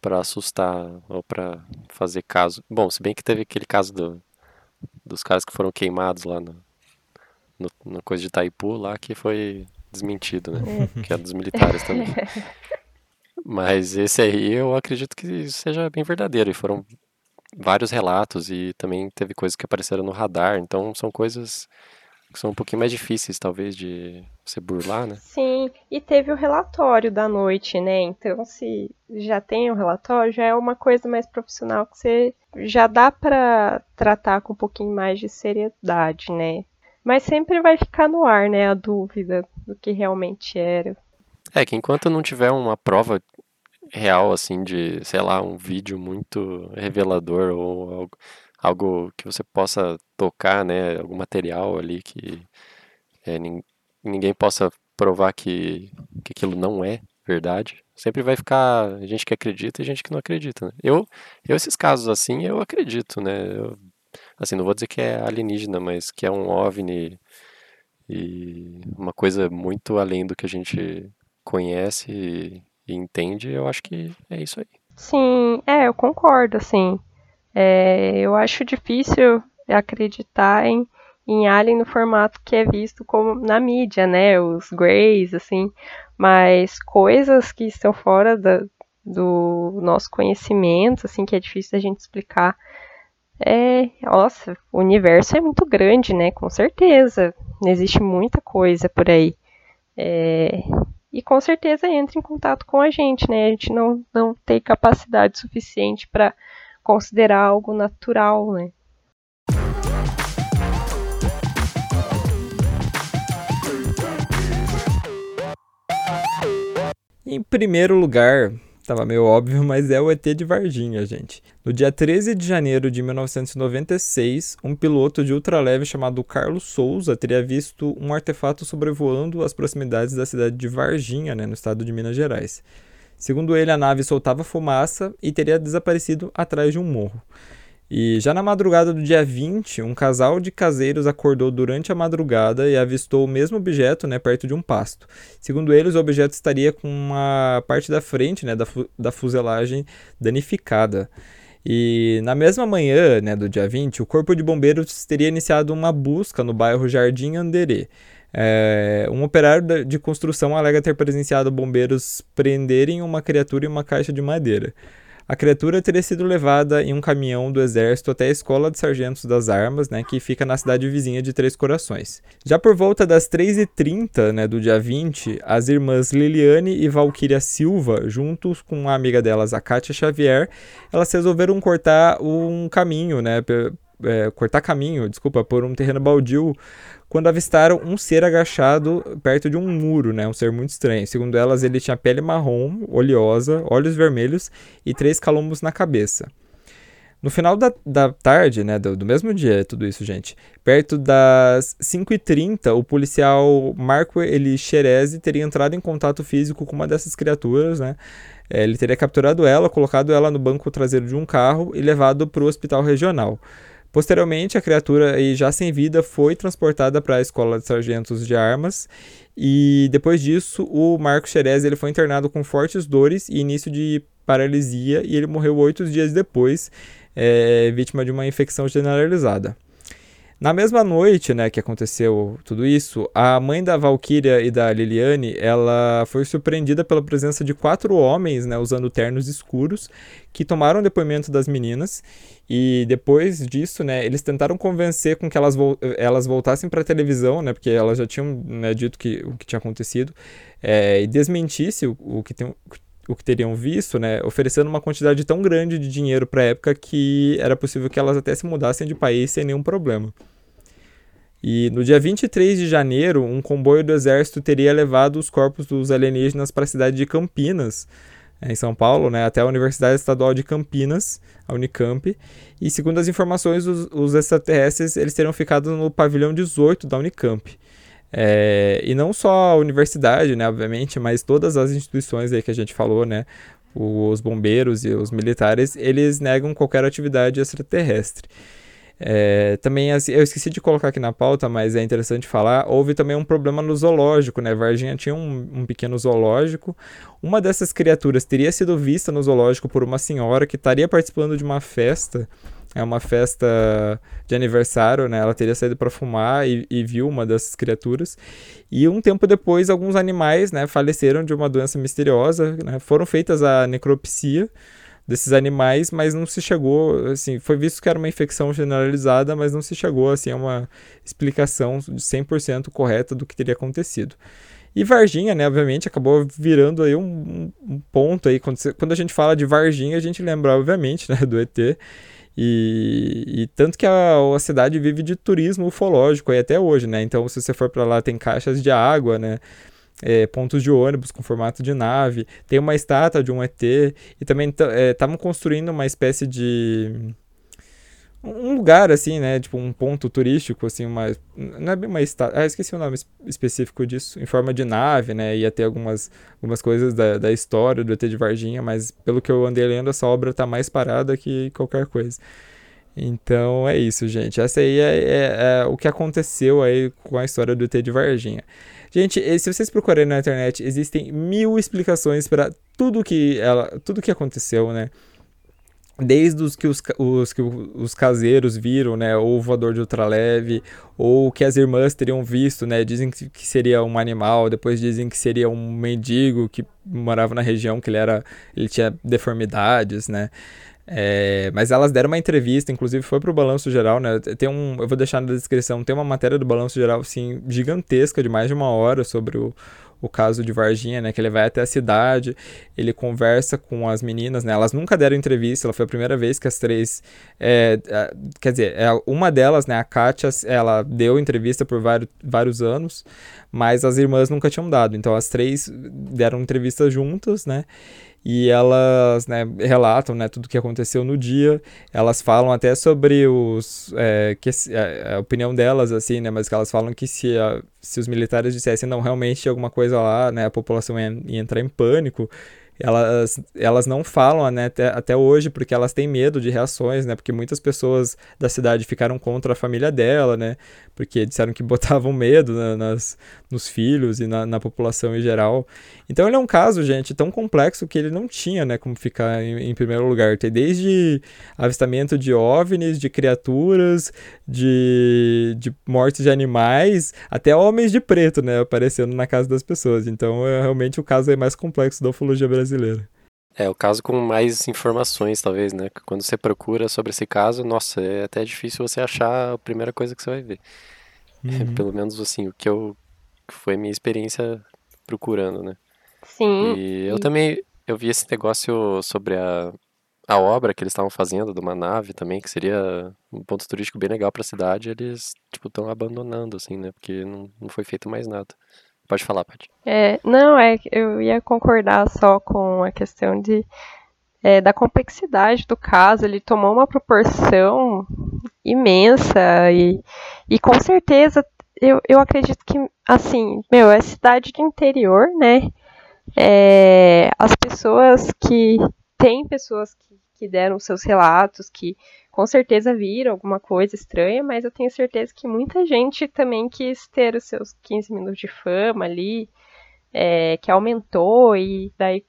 pra assustar ou pra fazer caso. Bom, se bem que teve aquele caso do, dos caras que foram queimados lá no, no, na coisa de Itaipu lá, que foi desmentido, né? que é dos militares também. Mas esse aí eu acredito que seja bem verdadeiro. E foram vários relatos e também teve coisas que apareceram no radar. Então são coisas que são um pouquinho mais difíceis, talvez, de você burlar, né? Sim, e teve o relatório da noite, né? Então, se já tem o relatório, já é uma coisa mais profissional que você já dá para tratar com um pouquinho mais de seriedade, né? Mas sempre vai ficar no ar, né, a dúvida do que realmente era. É que enquanto não tiver uma prova real, assim, de, sei lá, um vídeo muito revelador ou algo algo que você possa tocar, né, algum material ali que é, ninguém possa provar que, que aquilo não é verdade. Sempre vai ficar gente que acredita e gente que não acredita. Né? Eu, eu, esses casos assim, eu acredito, né? Eu, assim, não vou dizer que é alienígena, mas que é um OVNI e uma coisa muito além do que a gente conhece e, e entende, eu acho que é isso aí. Sim, é, eu concordo, assim. É, eu acho difícil acreditar em, em Alien no formato que é visto como na mídia, né? Os Greys, assim. Mas coisas que estão fora da, do nosso conhecimento, assim, que é difícil da gente explicar. É, nossa, o universo é muito grande, né? Com certeza. Existe muita coisa por aí. É, e com certeza entra em contato com a gente, né? A gente não, não tem capacidade suficiente para considerar algo natural, né? Em primeiro lugar, Tava meio óbvio, mas é o ET de Varginha, gente. No dia 13 de janeiro de 1996, um piloto de ultraleve chamado Carlos Souza teria visto um artefato sobrevoando as proximidades da cidade de Varginha, né, no estado de Minas Gerais. Segundo ele, a nave soltava fumaça e teria desaparecido atrás de um morro. E já na madrugada do dia 20, um casal de caseiros acordou durante a madrugada e avistou o mesmo objeto né, perto de um pasto. Segundo eles, o objeto estaria com uma parte da frente né, da, fu da fuselagem danificada. E na mesma manhã né, do dia 20, o Corpo de Bombeiros teria iniciado uma busca no bairro Jardim Anderê. É, um operário de construção alega ter presenciado bombeiros prenderem uma criatura em uma caixa de madeira. A criatura teria sido levada em um caminhão do exército até a Escola de Sargentos das Armas, né, que fica na cidade vizinha de Três Corações. Já por volta das 3h30 né, do dia 20, as irmãs Liliane e Valquíria Silva, juntos com a amiga delas, a Kátia Xavier, elas resolveram cortar um caminho, né, é, cortar caminho, desculpa, por um terreno baldio quando avistaram um ser agachado perto de um muro, né? Um ser muito estranho. Segundo elas, ele tinha pele marrom, oleosa, olhos vermelhos e três calombos na cabeça. No final da, da tarde, né, do, do, mesmo dia, tudo isso, gente, perto das 5h30, o policial Marco Elixerese teria entrado em contato físico com uma dessas criaturas, né? É, ele teria capturado ela, colocado ela no banco traseiro de um carro e levado para o hospital regional. Posteriormente, a criatura, já sem vida, foi transportada para a Escola de Sargentos de Armas e depois disso, o Marco Xerez ele foi internado com fortes dores e início de paralisia e ele morreu oito dias depois, é, vítima de uma infecção generalizada. Na mesma noite, né, que aconteceu tudo isso, a mãe da Valkyria e da Liliane, ela foi surpreendida pela presença de quatro homens, né, usando ternos escuros, que tomaram depoimento das meninas e depois disso, né, eles tentaram convencer com que elas, vo elas voltassem para a televisão, né, porque elas já tinham né, dito que, o que tinha acontecido, é, e desmentisse o, o que tem, o que teriam visto, né, oferecendo uma quantidade tão grande de dinheiro para a época que era possível que elas até se mudassem de país sem nenhum problema. E no dia 23 de janeiro, um comboio do exército teria levado os corpos dos alienígenas para a cidade de Campinas, eh, em São Paulo, né, até a Universidade Estadual de Campinas, a Unicamp. E segundo as informações, os, os extraterrestres eles teriam ficado no pavilhão 18 da Unicamp. É, e não só a universidade, né, obviamente, mas todas as instituições aí que a gente falou, né, os bombeiros e os militares, eles negam qualquer atividade extraterrestre. É, também, assim, eu esqueci de colocar aqui na pauta, mas é interessante falar, houve também um problema no zoológico, né? Varginha tinha um, um pequeno zoológico. Uma dessas criaturas teria sido vista no zoológico por uma senhora que estaria participando de uma festa é uma festa de aniversário, né? Ela teria saído para fumar e, e, viu uma dessas criaturas. E um tempo depois, alguns animais, né, faleceram de uma doença misteriosa, né? Foram feitas a necropsia desses animais, mas não se chegou, assim, foi visto que era uma infecção generalizada, mas não se chegou, assim, a uma explicação de 100% correta do que teria acontecido. E Varginha, né, obviamente, acabou virando aí um, um ponto aí, quando, quando a gente fala de Varginha, a gente lembra, obviamente, né, do ET, e, e, tanto que a, a, cidade vive de turismo ufológico aí até hoje, né? Então, se você for para lá, tem caixas de água, né? É, pontos de ônibus com formato de nave, tem uma estátua de um ET, e também estavam é, construindo uma espécie de um lugar assim, né, tipo um ponto turístico assim, uma não é bem uma estátua, ah, esqueci o nome específico disso, em forma de nave, né, ia ter algumas algumas coisas da, da história do ET de Varginha, mas pelo que eu andei lendo, essa obra tá mais parada que qualquer coisa. Então é isso, gente. Essa aí é, é, é o que aconteceu aí com a história do ET de Varginha. Gente, se vocês procurarem na internet, existem mil explicações para tudo que ela, tudo que aconteceu, né? Desde os que os, os, que os caseiros viram, né, ou o voador de ultraleve, ou que as irmãs teriam visto, né, dizem que, seria um animal, depois dizem que seria um mendigo que morava na região, que ele era, ele tinha deformidades, né, é, mas elas deram uma entrevista, inclusive foi para o Balanço Geral, né? Tem um, eu vou deixar na descrição, tem uma matéria do Balanço Geral, assim, gigantesca, de mais de uma hora sobre o, o caso de Varginha, né? Que ele vai até a cidade, ele conversa com as meninas, né? Elas nunca deram entrevista, ela foi a primeira vez que as três. É, é, quer dizer, é, uma delas, né? A Kátia, ela deu entrevista por vários, vários anos, mas as irmãs nunca tinham dado. Então as três deram entrevista juntas, né? E elas né, relatam né, tudo o que aconteceu no dia. Elas falam até sobre os é, que a, a, opinião delas assim, né, mas que elas falam que se, a, se os militares dissessem não realmente alguma coisa lá, né, a população ia, ia entrar em pânico elas, elas não falam né, até, até hoje porque elas têm medo de reações, né? Porque muitas pessoas da cidade ficaram contra a família dela, né? Porque disseram que botavam medo né, nas, nos filhos e na, na, população em geral. Então ele é um caso, gente, tão complexo que ele não tinha, né, como ficar em, em primeiro lugar. Tem desde avistamento de OVNIs, de criaturas, de, de mortes de animais, até homens de preto, né, aparecendo na casa das pessoas. Então é realmente o caso é mais complexo da ufologia brasileira brasileira. É, o caso com mais informações, talvez, né? Quando você procura sobre esse caso, nossa, é até difícil você achar a primeira coisa que você vai ver. Uhum. Pelo menos, assim, o que eu... Foi a minha experiência procurando, né? Sim. E eu também, eu vi esse negócio sobre a, a obra que eles estavam fazendo de uma nave também, que seria um ponto turístico bem legal para a cidade, eles, tipo, estão abandonando, assim, né? Porque não, não foi feito mais nada. Pode falar, Paty. É, não, é eu ia concordar só com a questão de é, da complexidade do caso. Ele tomou uma proporção imensa e, e com certeza eu, eu acredito que, assim, meu, é cidade de interior, né? É, as pessoas que. Tem pessoas que, que deram seus relatos, que com certeza viram alguma coisa estranha, mas eu tenho certeza que muita gente também quis ter os seus 15 minutos de fama ali, é, que aumentou, e daí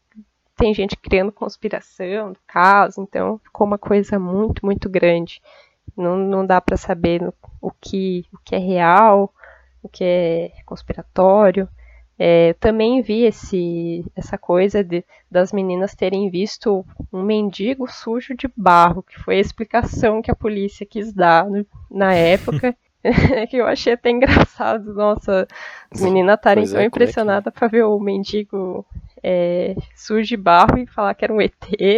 tem gente criando conspiração do caso, então ficou uma coisa muito, muito grande. Não, não dá para saber o que, o que é real, o que é conspiratório. É, também vi esse, essa coisa de, das meninas terem visto um mendigo sujo de barro, que foi a explicação que a polícia quis dar no, na época. que eu achei até engraçado, nossa, as meninas estarem tão é, impressionadas é que... para ver o mendigo é, sujo de barro e falar que era um ET,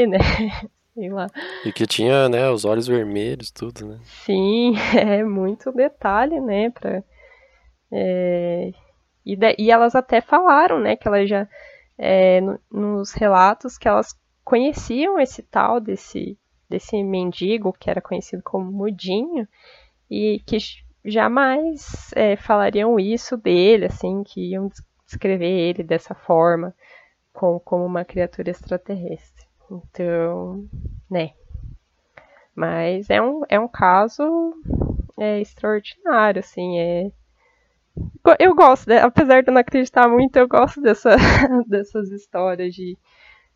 né? Sei lá. E que tinha, né, os olhos vermelhos, tudo, né? Sim, é muito detalhe, né, pra, é, e, e elas até falaram, né, que elas já, é, no, nos relatos, que elas conheciam esse tal desse, desse mendigo, que era conhecido como Mudinho, e que jamais é, falariam isso dele, assim, que iam descrever ele dessa forma, como, como uma criatura extraterrestre. Então, né. Mas é um, é um caso é, extraordinário, assim, é, eu gosto, né? apesar de eu não acreditar muito, eu gosto dessa, dessas histórias de,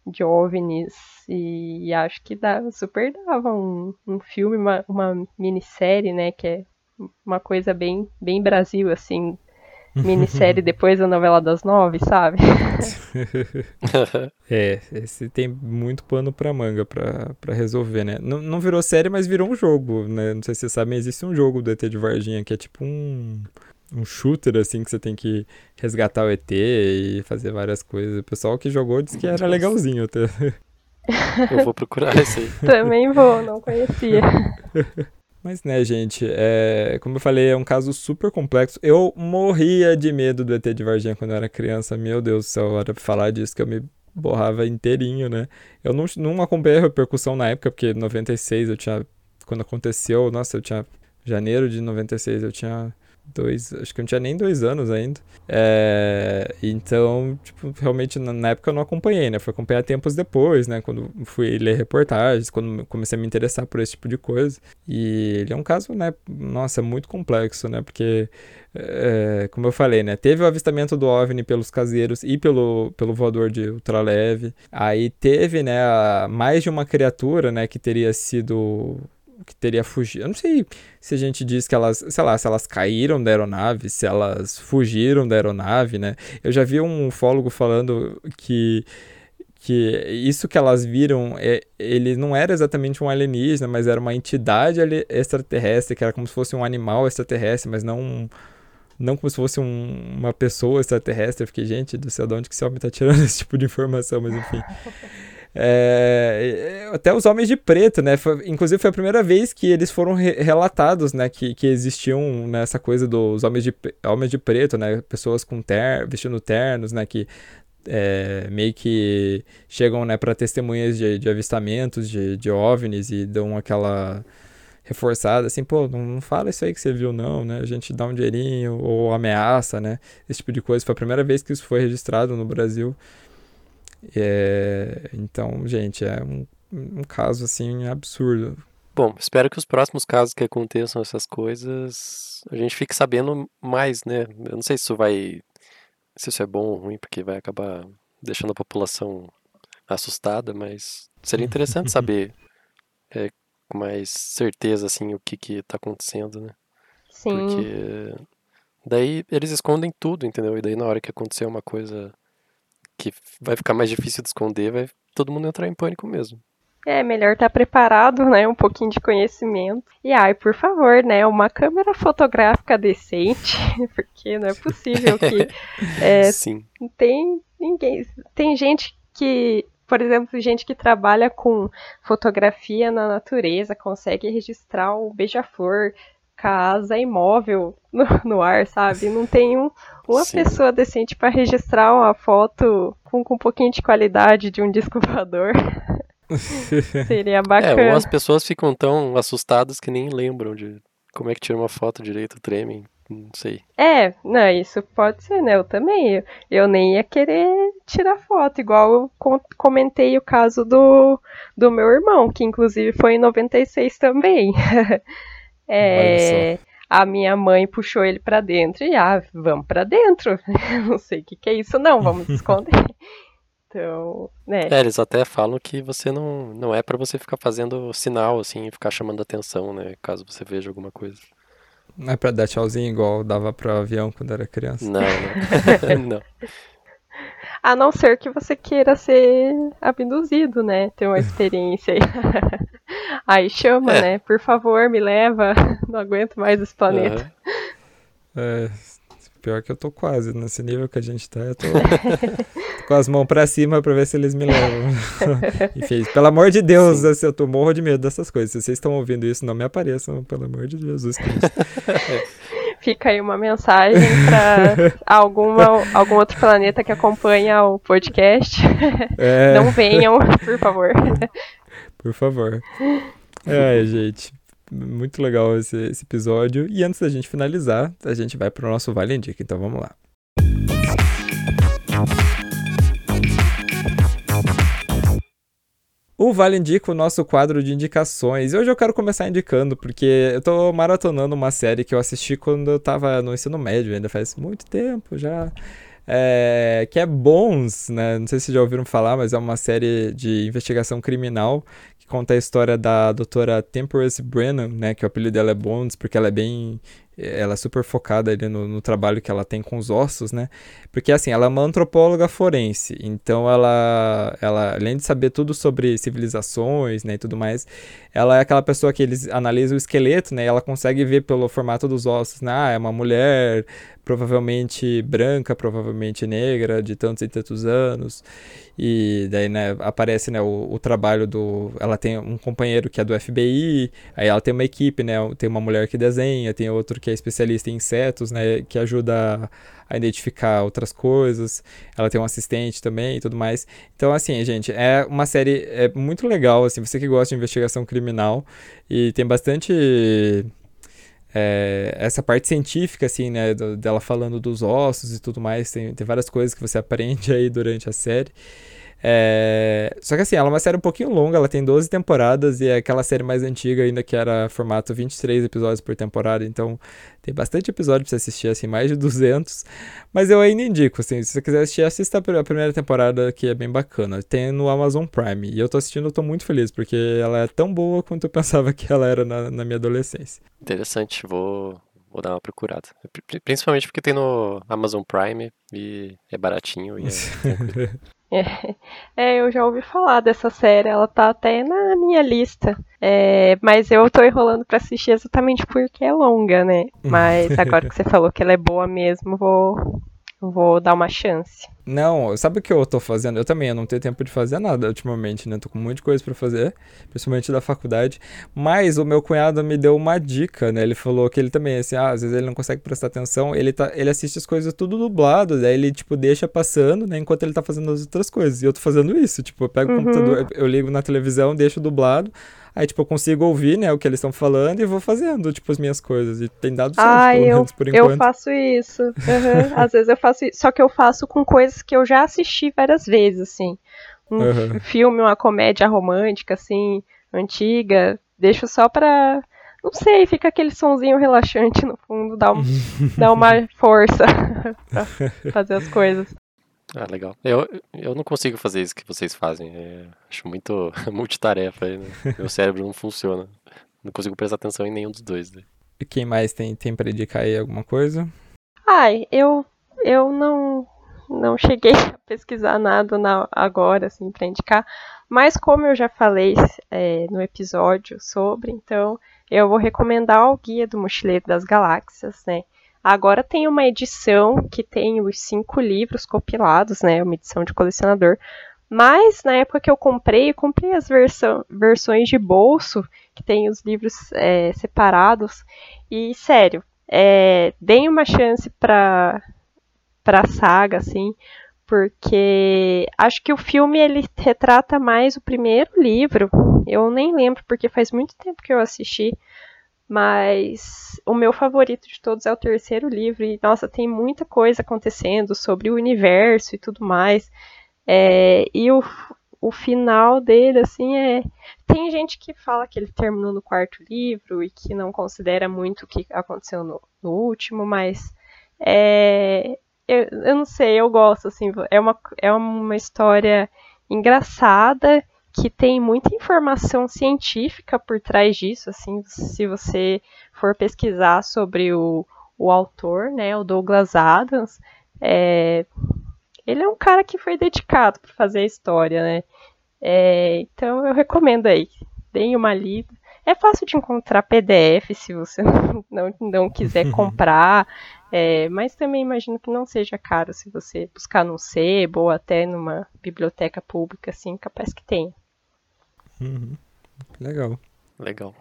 de OVNIs. E, acho que dá, super dava um, um filme, uma, uma minissérie, né? Que é uma coisa bem, bem Brasil, assim. Minissérie depois da novela das nove, sabe? é, esse tem muito pano pra manga pra, pra resolver, né? Não, não virou série, mas virou um jogo, né? Não sei se vocês sabem, existe um jogo do ET de Varginha que é tipo um um shooter, assim, que você tem que resgatar o ET e fazer várias coisas. O pessoal que jogou disse que era legalzinho até. Eu vou procurar esse aí. Também vou, não conhecia. Mas, né, gente, é, como eu falei, é um caso super complexo. Eu morria de medo do ET de Varginha quando eu era criança. Meu Deus do céu, era pra falar disso que eu me borrava inteirinho, né? Eu não, não acompanhei a repercussão na época, porque em 96 eu tinha. Quando aconteceu, nossa, eu tinha. Janeiro de 96 eu tinha dois, acho que eu não tinha nem dois anos ainda. É, então, tipo, realmente na época eu não acompanhei, né? Fui acompanhar tempos depois, né? Quando fui ler reportagens, quando comecei a me interessar por esse tipo de coisa. E ele é um caso, né? Nossa, muito complexo, né? Porque, é, como eu falei, né? Teve o avistamento do OVNI pelos caseiros e pelo, pelo voador de ultraleve. Aí teve, né? Mais de uma criatura, né? Que teria sido que teria fugido. Eu não sei se a gente diz que elas, sei lá, se elas caíram da aeronave, se elas fugiram da aeronave, né? Eu já vi um ufólogo falando que que isso que elas viram, é, ele não era exatamente um alienígena, mas era uma entidade extraterrestre, que era como se fosse um animal extraterrestre, mas não não como se fosse um, uma pessoa extraterrestre. Eu fiquei, gente do céu, de onde que esse homem tá tirando esse tipo de informação? Mas enfim. É, até os homens de preto, né? Foi, inclusive foi a primeira vez que eles foram re relatados, né? Que, que existiam né, coisa dos homens de, homens de preto, né? Pessoas com ter, vestindo ternos, né? Que é, meio que chegam né, para testemunhas de, de avistamentos de, de OVNIs e dão aquela reforçada, assim, pô, não, não, fala isso aí que você viu, não, né? A gente dá um dinheirinho ou ameaça, né? Esse tipo de coisa. Foi a primeira vez que isso foi registrado no Brasil. É, então, gente, é um, um caso assim absurdo. Bom, espero que os próximos casos que aconteçam essas coisas a gente fique sabendo mais, né? Eu não sei se isso vai. se isso é bom ou ruim, porque vai acabar deixando a população assustada, mas seria interessante saber é, com mais certeza assim o que que tá acontecendo, né? Sim. Porque daí eles escondem tudo, entendeu? E daí na hora que acontecer uma coisa que vai ficar mais difícil de esconder, vai todo mundo entrar em pânico mesmo. É melhor estar tá preparado, né? Um pouquinho de conhecimento. E ai, por favor, né? Uma câmera fotográfica decente, porque não é possível que. É, Sim. Tem ninguém. Tem gente que por exemplo, gente que trabalha com fotografia na natureza consegue registrar o beija-flor casa imóvel no, no ar, sabe? Não tem um, uma Sim. pessoa decente para registrar uma foto com, com um pouquinho de qualidade de um disco voador. Seria bacana. É, ou as pessoas ficam tão assustadas que nem lembram de como é que tira uma foto direito, tremem, não sei. É, não, isso pode ser, né? Eu também. Eu, eu nem ia querer tirar foto, igual eu comentei o caso do, do meu irmão, que inclusive foi em 96 também. É, a minha mãe puxou ele para dentro e, ah, vamos para dentro. não sei o que, que é isso, não, vamos esconder. Então, né. É, eles até falam que você não, não é para você ficar fazendo sinal, assim, ficar chamando atenção, né, caso você veja alguma coisa. Não é pra dar tchauzinho igual dava pro avião quando era criança? Não, não. não. A não ser que você queira ser abduzido, né? Ter uma experiência aí. Aí chama, é. né? Por favor, me leva. Não aguento mais esse planeta. Uhum. É, pior que eu tô quase nesse nível que a gente tá. Eu tô, tô com as mãos pra cima pra ver se eles me levam. Enfim, pelo amor de Deus, assim, eu tô morro de medo dessas coisas. Se vocês estão ouvindo isso, não me apareçam, pelo amor de Jesus Cristo. Fica aí uma mensagem para alguma algum outro planeta que acompanha o podcast. É... Não venham, por favor. Por favor. É, gente. Muito legal esse, esse episódio. E antes da gente finalizar, a gente vai para o nosso Vale Indica. Então vamos lá. O Vale Indica o nosso quadro de indicações. E hoje eu quero começar indicando, porque eu tô maratonando uma série que eu assisti quando eu tava no ensino médio, ainda faz muito tempo já. É, que é Bones, né? Não sei se já ouviram falar, mas é uma série de investigação criminal conta a história da doutora Temperance Brennan, né? Que o apelido dela é Bones, porque ela é bem ela é super focada ali no, no, trabalho que ela tem com os ossos, né? Porque assim, ela é uma antropóloga forense, então ela, ela além de saber tudo sobre civilizações, né, e tudo mais, ela é aquela pessoa que eles analisam o esqueleto, né? E ela consegue ver pelo formato dos ossos, né? Ah, é uma mulher, provavelmente branca, provavelmente negra, de tantos e tantos anos. E daí, né, aparece, né, o, o, trabalho do... Ela tem um companheiro que é do FBI, aí ela tem uma equipe, né, tem uma mulher que desenha, tem outro que é especialista em insetos, né, que ajuda a, a identificar outras coisas. Ela tem um assistente também e tudo mais. Então, assim, gente, é uma série é muito legal, assim, você que gosta de investigação criminal e tem bastante é, essa parte científica, assim, né, dela falando dos ossos e tudo mais, tem, tem várias coisas que você aprende aí durante a série. É... Só que assim, ela é uma série um pouquinho longa, ela tem 12 temporadas e é aquela série mais antiga ainda que era formato 23 episódios por temporada, então tem bastante episódio pra você assistir, assim, mais de 200. Mas eu ainda indico, assim, se você quiser assistir, assista a primeira temporada que é bem bacana. Tem no Amazon Prime e eu tô assistindo, eu tô muito feliz porque ela é tão boa quanto eu pensava que ela era na, na minha adolescência. Interessante, vou, vou dar uma procurada. Principalmente porque tem no Amazon Prime e é baratinho e é É, eu já ouvi falar dessa série, ela tá até na minha lista. É, mas eu tô enrolando para assistir exatamente porque é longa, né? Mas agora que você falou que ela é boa mesmo, vou, vou dar uma chance. Não, sabe o que eu tô fazendo? Eu também, eu não tenho tempo de fazer nada ultimamente, né? Tô com muita coisa para fazer, principalmente da faculdade. Mas o meu cunhado me deu uma dica, né? Ele falou que ele também, assim, ah, às vezes ele não consegue prestar atenção, ele, tá, ele assiste as coisas tudo dublado, daí ele, tipo, deixa passando, né? Enquanto ele tá fazendo as outras coisas. E eu tô fazendo isso, tipo, eu pego uhum. o computador, eu ligo na televisão, deixo dublado, Aí, tipo, eu consigo ouvir, né, o que eles estão falando e vou fazendo, tipo, as minhas coisas. E tem dado certo, ah, pelo eu, menos, por enquanto. Eu faço isso. Uhum. Às vezes eu faço isso. Só que eu faço com coisas que eu já assisti várias vezes, assim. Um uhum. filme, uma comédia romântica, assim, antiga. Deixo só pra. Não sei, fica aquele sonzinho relaxante no fundo, dá, um, dá uma força pra fazer as coisas. Ah, legal. Eu, eu não consigo fazer isso que vocês fazem. É, acho muito multitarefa. Né? Meu cérebro não funciona. Não consigo prestar atenção em nenhum dos dois. Né? E quem mais tem, tem para indicar aí alguma coisa? Ai, eu, eu não, não cheguei a pesquisar nada na, agora, assim, pra indicar. Mas como eu já falei é, no episódio sobre, então eu vou recomendar o Guia do Mochileiro das Galáxias, né? Agora tem uma edição que tem os cinco livros compilados, né? Uma edição de colecionador. Mas na época que eu comprei, eu comprei as versão, versões de bolso, que tem os livros é, separados. E sério, é, deem uma chance para a saga, assim, porque acho que o filme ele retrata mais o primeiro livro. Eu nem lembro porque faz muito tempo que eu assisti. Mas o meu favorito de todos é o terceiro livro. E, nossa, tem muita coisa acontecendo sobre o universo e tudo mais. É, e o, o final dele, assim, é. Tem gente que fala que ele terminou no quarto livro e que não considera muito o que aconteceu no, no último, mas. É, eu, eu não sei, eu gosto, assim. É uma, é uma história engraçada que tem muita informação científica por trás disso, assim, se você for pesquisar sobre o, o autor, né, o Douglas Adams, é, ele é um cara que foi dedicado para fazer a história, né, é, então eu recomendo aí, deem uma lida. É fácil de encontrar PDF se você não, não quiser comprar, é, mas também imagino que não seja caro se você buscar num sebo ou até numa biblioteca pública, assim, capaz que tenha. Uhum. Legal. Legal.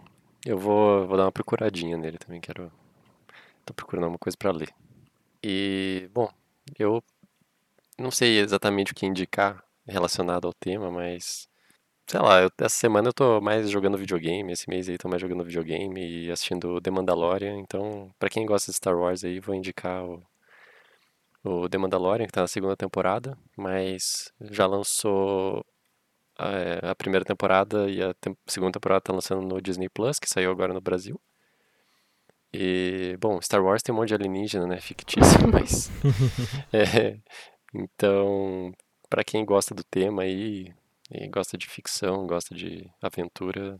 Eu vou, vou dar uma procuradinha nele também, quero. Tô procurando alguma coisa para ler. E, bom, eu não sei exatamente o que indicar relacionado ao tema, mas. Sei lá, eu, essa semana eu tô mais jogando videogame, esse mês aí tô mais jogando videogame e assistindo The Mandalorian, então, para quem gosta de Star Wars aí, vou indicar o, o The Mandalorian, que tá na segunda temporada, mas já lançou a, a primeira temporada e a te segunda temporada tá lançando no Disney Plus, que saiu agora no Brasil. E, bom, Star Wars tem um monte de alienígena, né? Fictício, mas. é, então, para quem gosta do tema aí, e gosta de ficção, gosta de aventura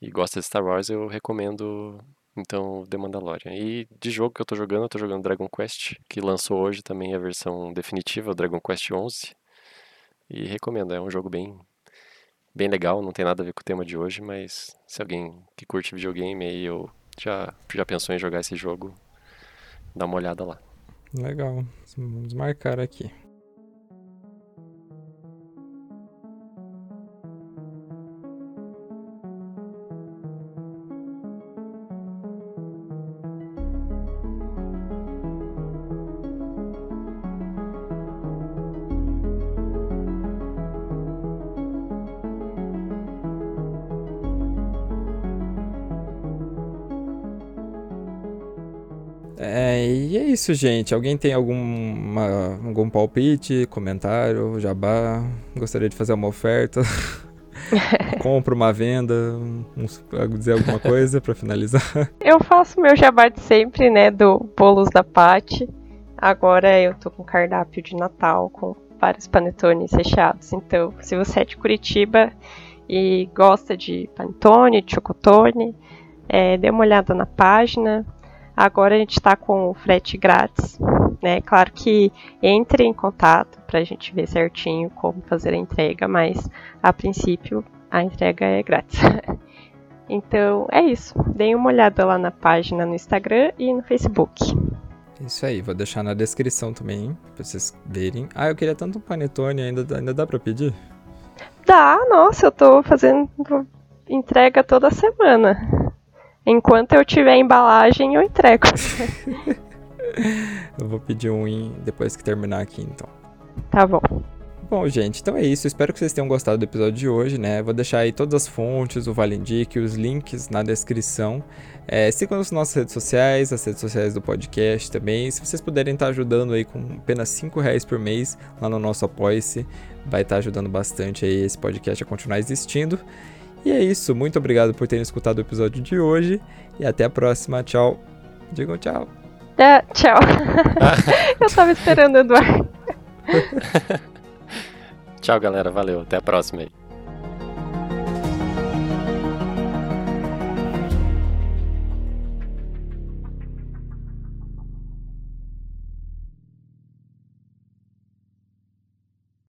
e gosta de Star Wars, eu recomendo então The Mandalorian. E de jogo que eu tô jogando, eu tô jogando Dragon Quest, que lançou hoje também a versão definitiva, o Dragon Quest 11. E recomendo, é um jogo bem bem legal, não tem nada a ver com o tema de hoje, mas se alguém que curte videogame aí ou já, já pensou em jogar esse jogo, dá uma olhada lá. Legal, vamos marcar aqui. Isso, gente. Alguém tem alguma, algum palpite, comentário, jabá? Gostaria de fazer uma oferta? Compra uma venda, um, dizer alguma coisa para finalizar. Eu faço meu jabá de sempre, né, do bolos da Pati. Agora eu tô com cardápio de Natal com vários panetones recheados. Então, se você é de Curitiba e gosta de panetone, de chocotone, é, dê uma olhada na página. Agora a gente está com o frete grátis. Né? Claro que entre em contato para a gente ver certinho como fazer a entrega, mas a princípio a entrega é grátis. então é isso. Deem uma olhada lá na página no Instagram e no Facebook. Isso aí, vou deixar na descrição também, pra vocês verem. Ah, eu queria tanto um panetone, ainda, ainda dá pra pedir? Dá, nossa, eu tô fazendo entrega toda semana. Enquanto eu tiver embalagem, eu entrego. eu vou pedir um depois que terminar aqui, então. Tá bom. Bom, gente, então é isso. Espero que vocês tenham gostado do episódio de hoje, né? Vou deixar aí todas as fontes, o Vale Indique, os links na descrição. É, sigam as nossas redes sociais, as redes sociais do podcast também. Se vocês puderem estar ajudando aí com apenas 5 reais por mês lá no nosso Apoia-se, vai estar ajudando bastante aí esse podcast a continuar existindo. E é isso. Muito obrigado por terem escutado o episódio de hoje. E até a próxima. Tchau. Digam tchau. É, tchau. Eu tava esperando, Eduardo. Tchau, galera. Valeu. Até a próxima aí.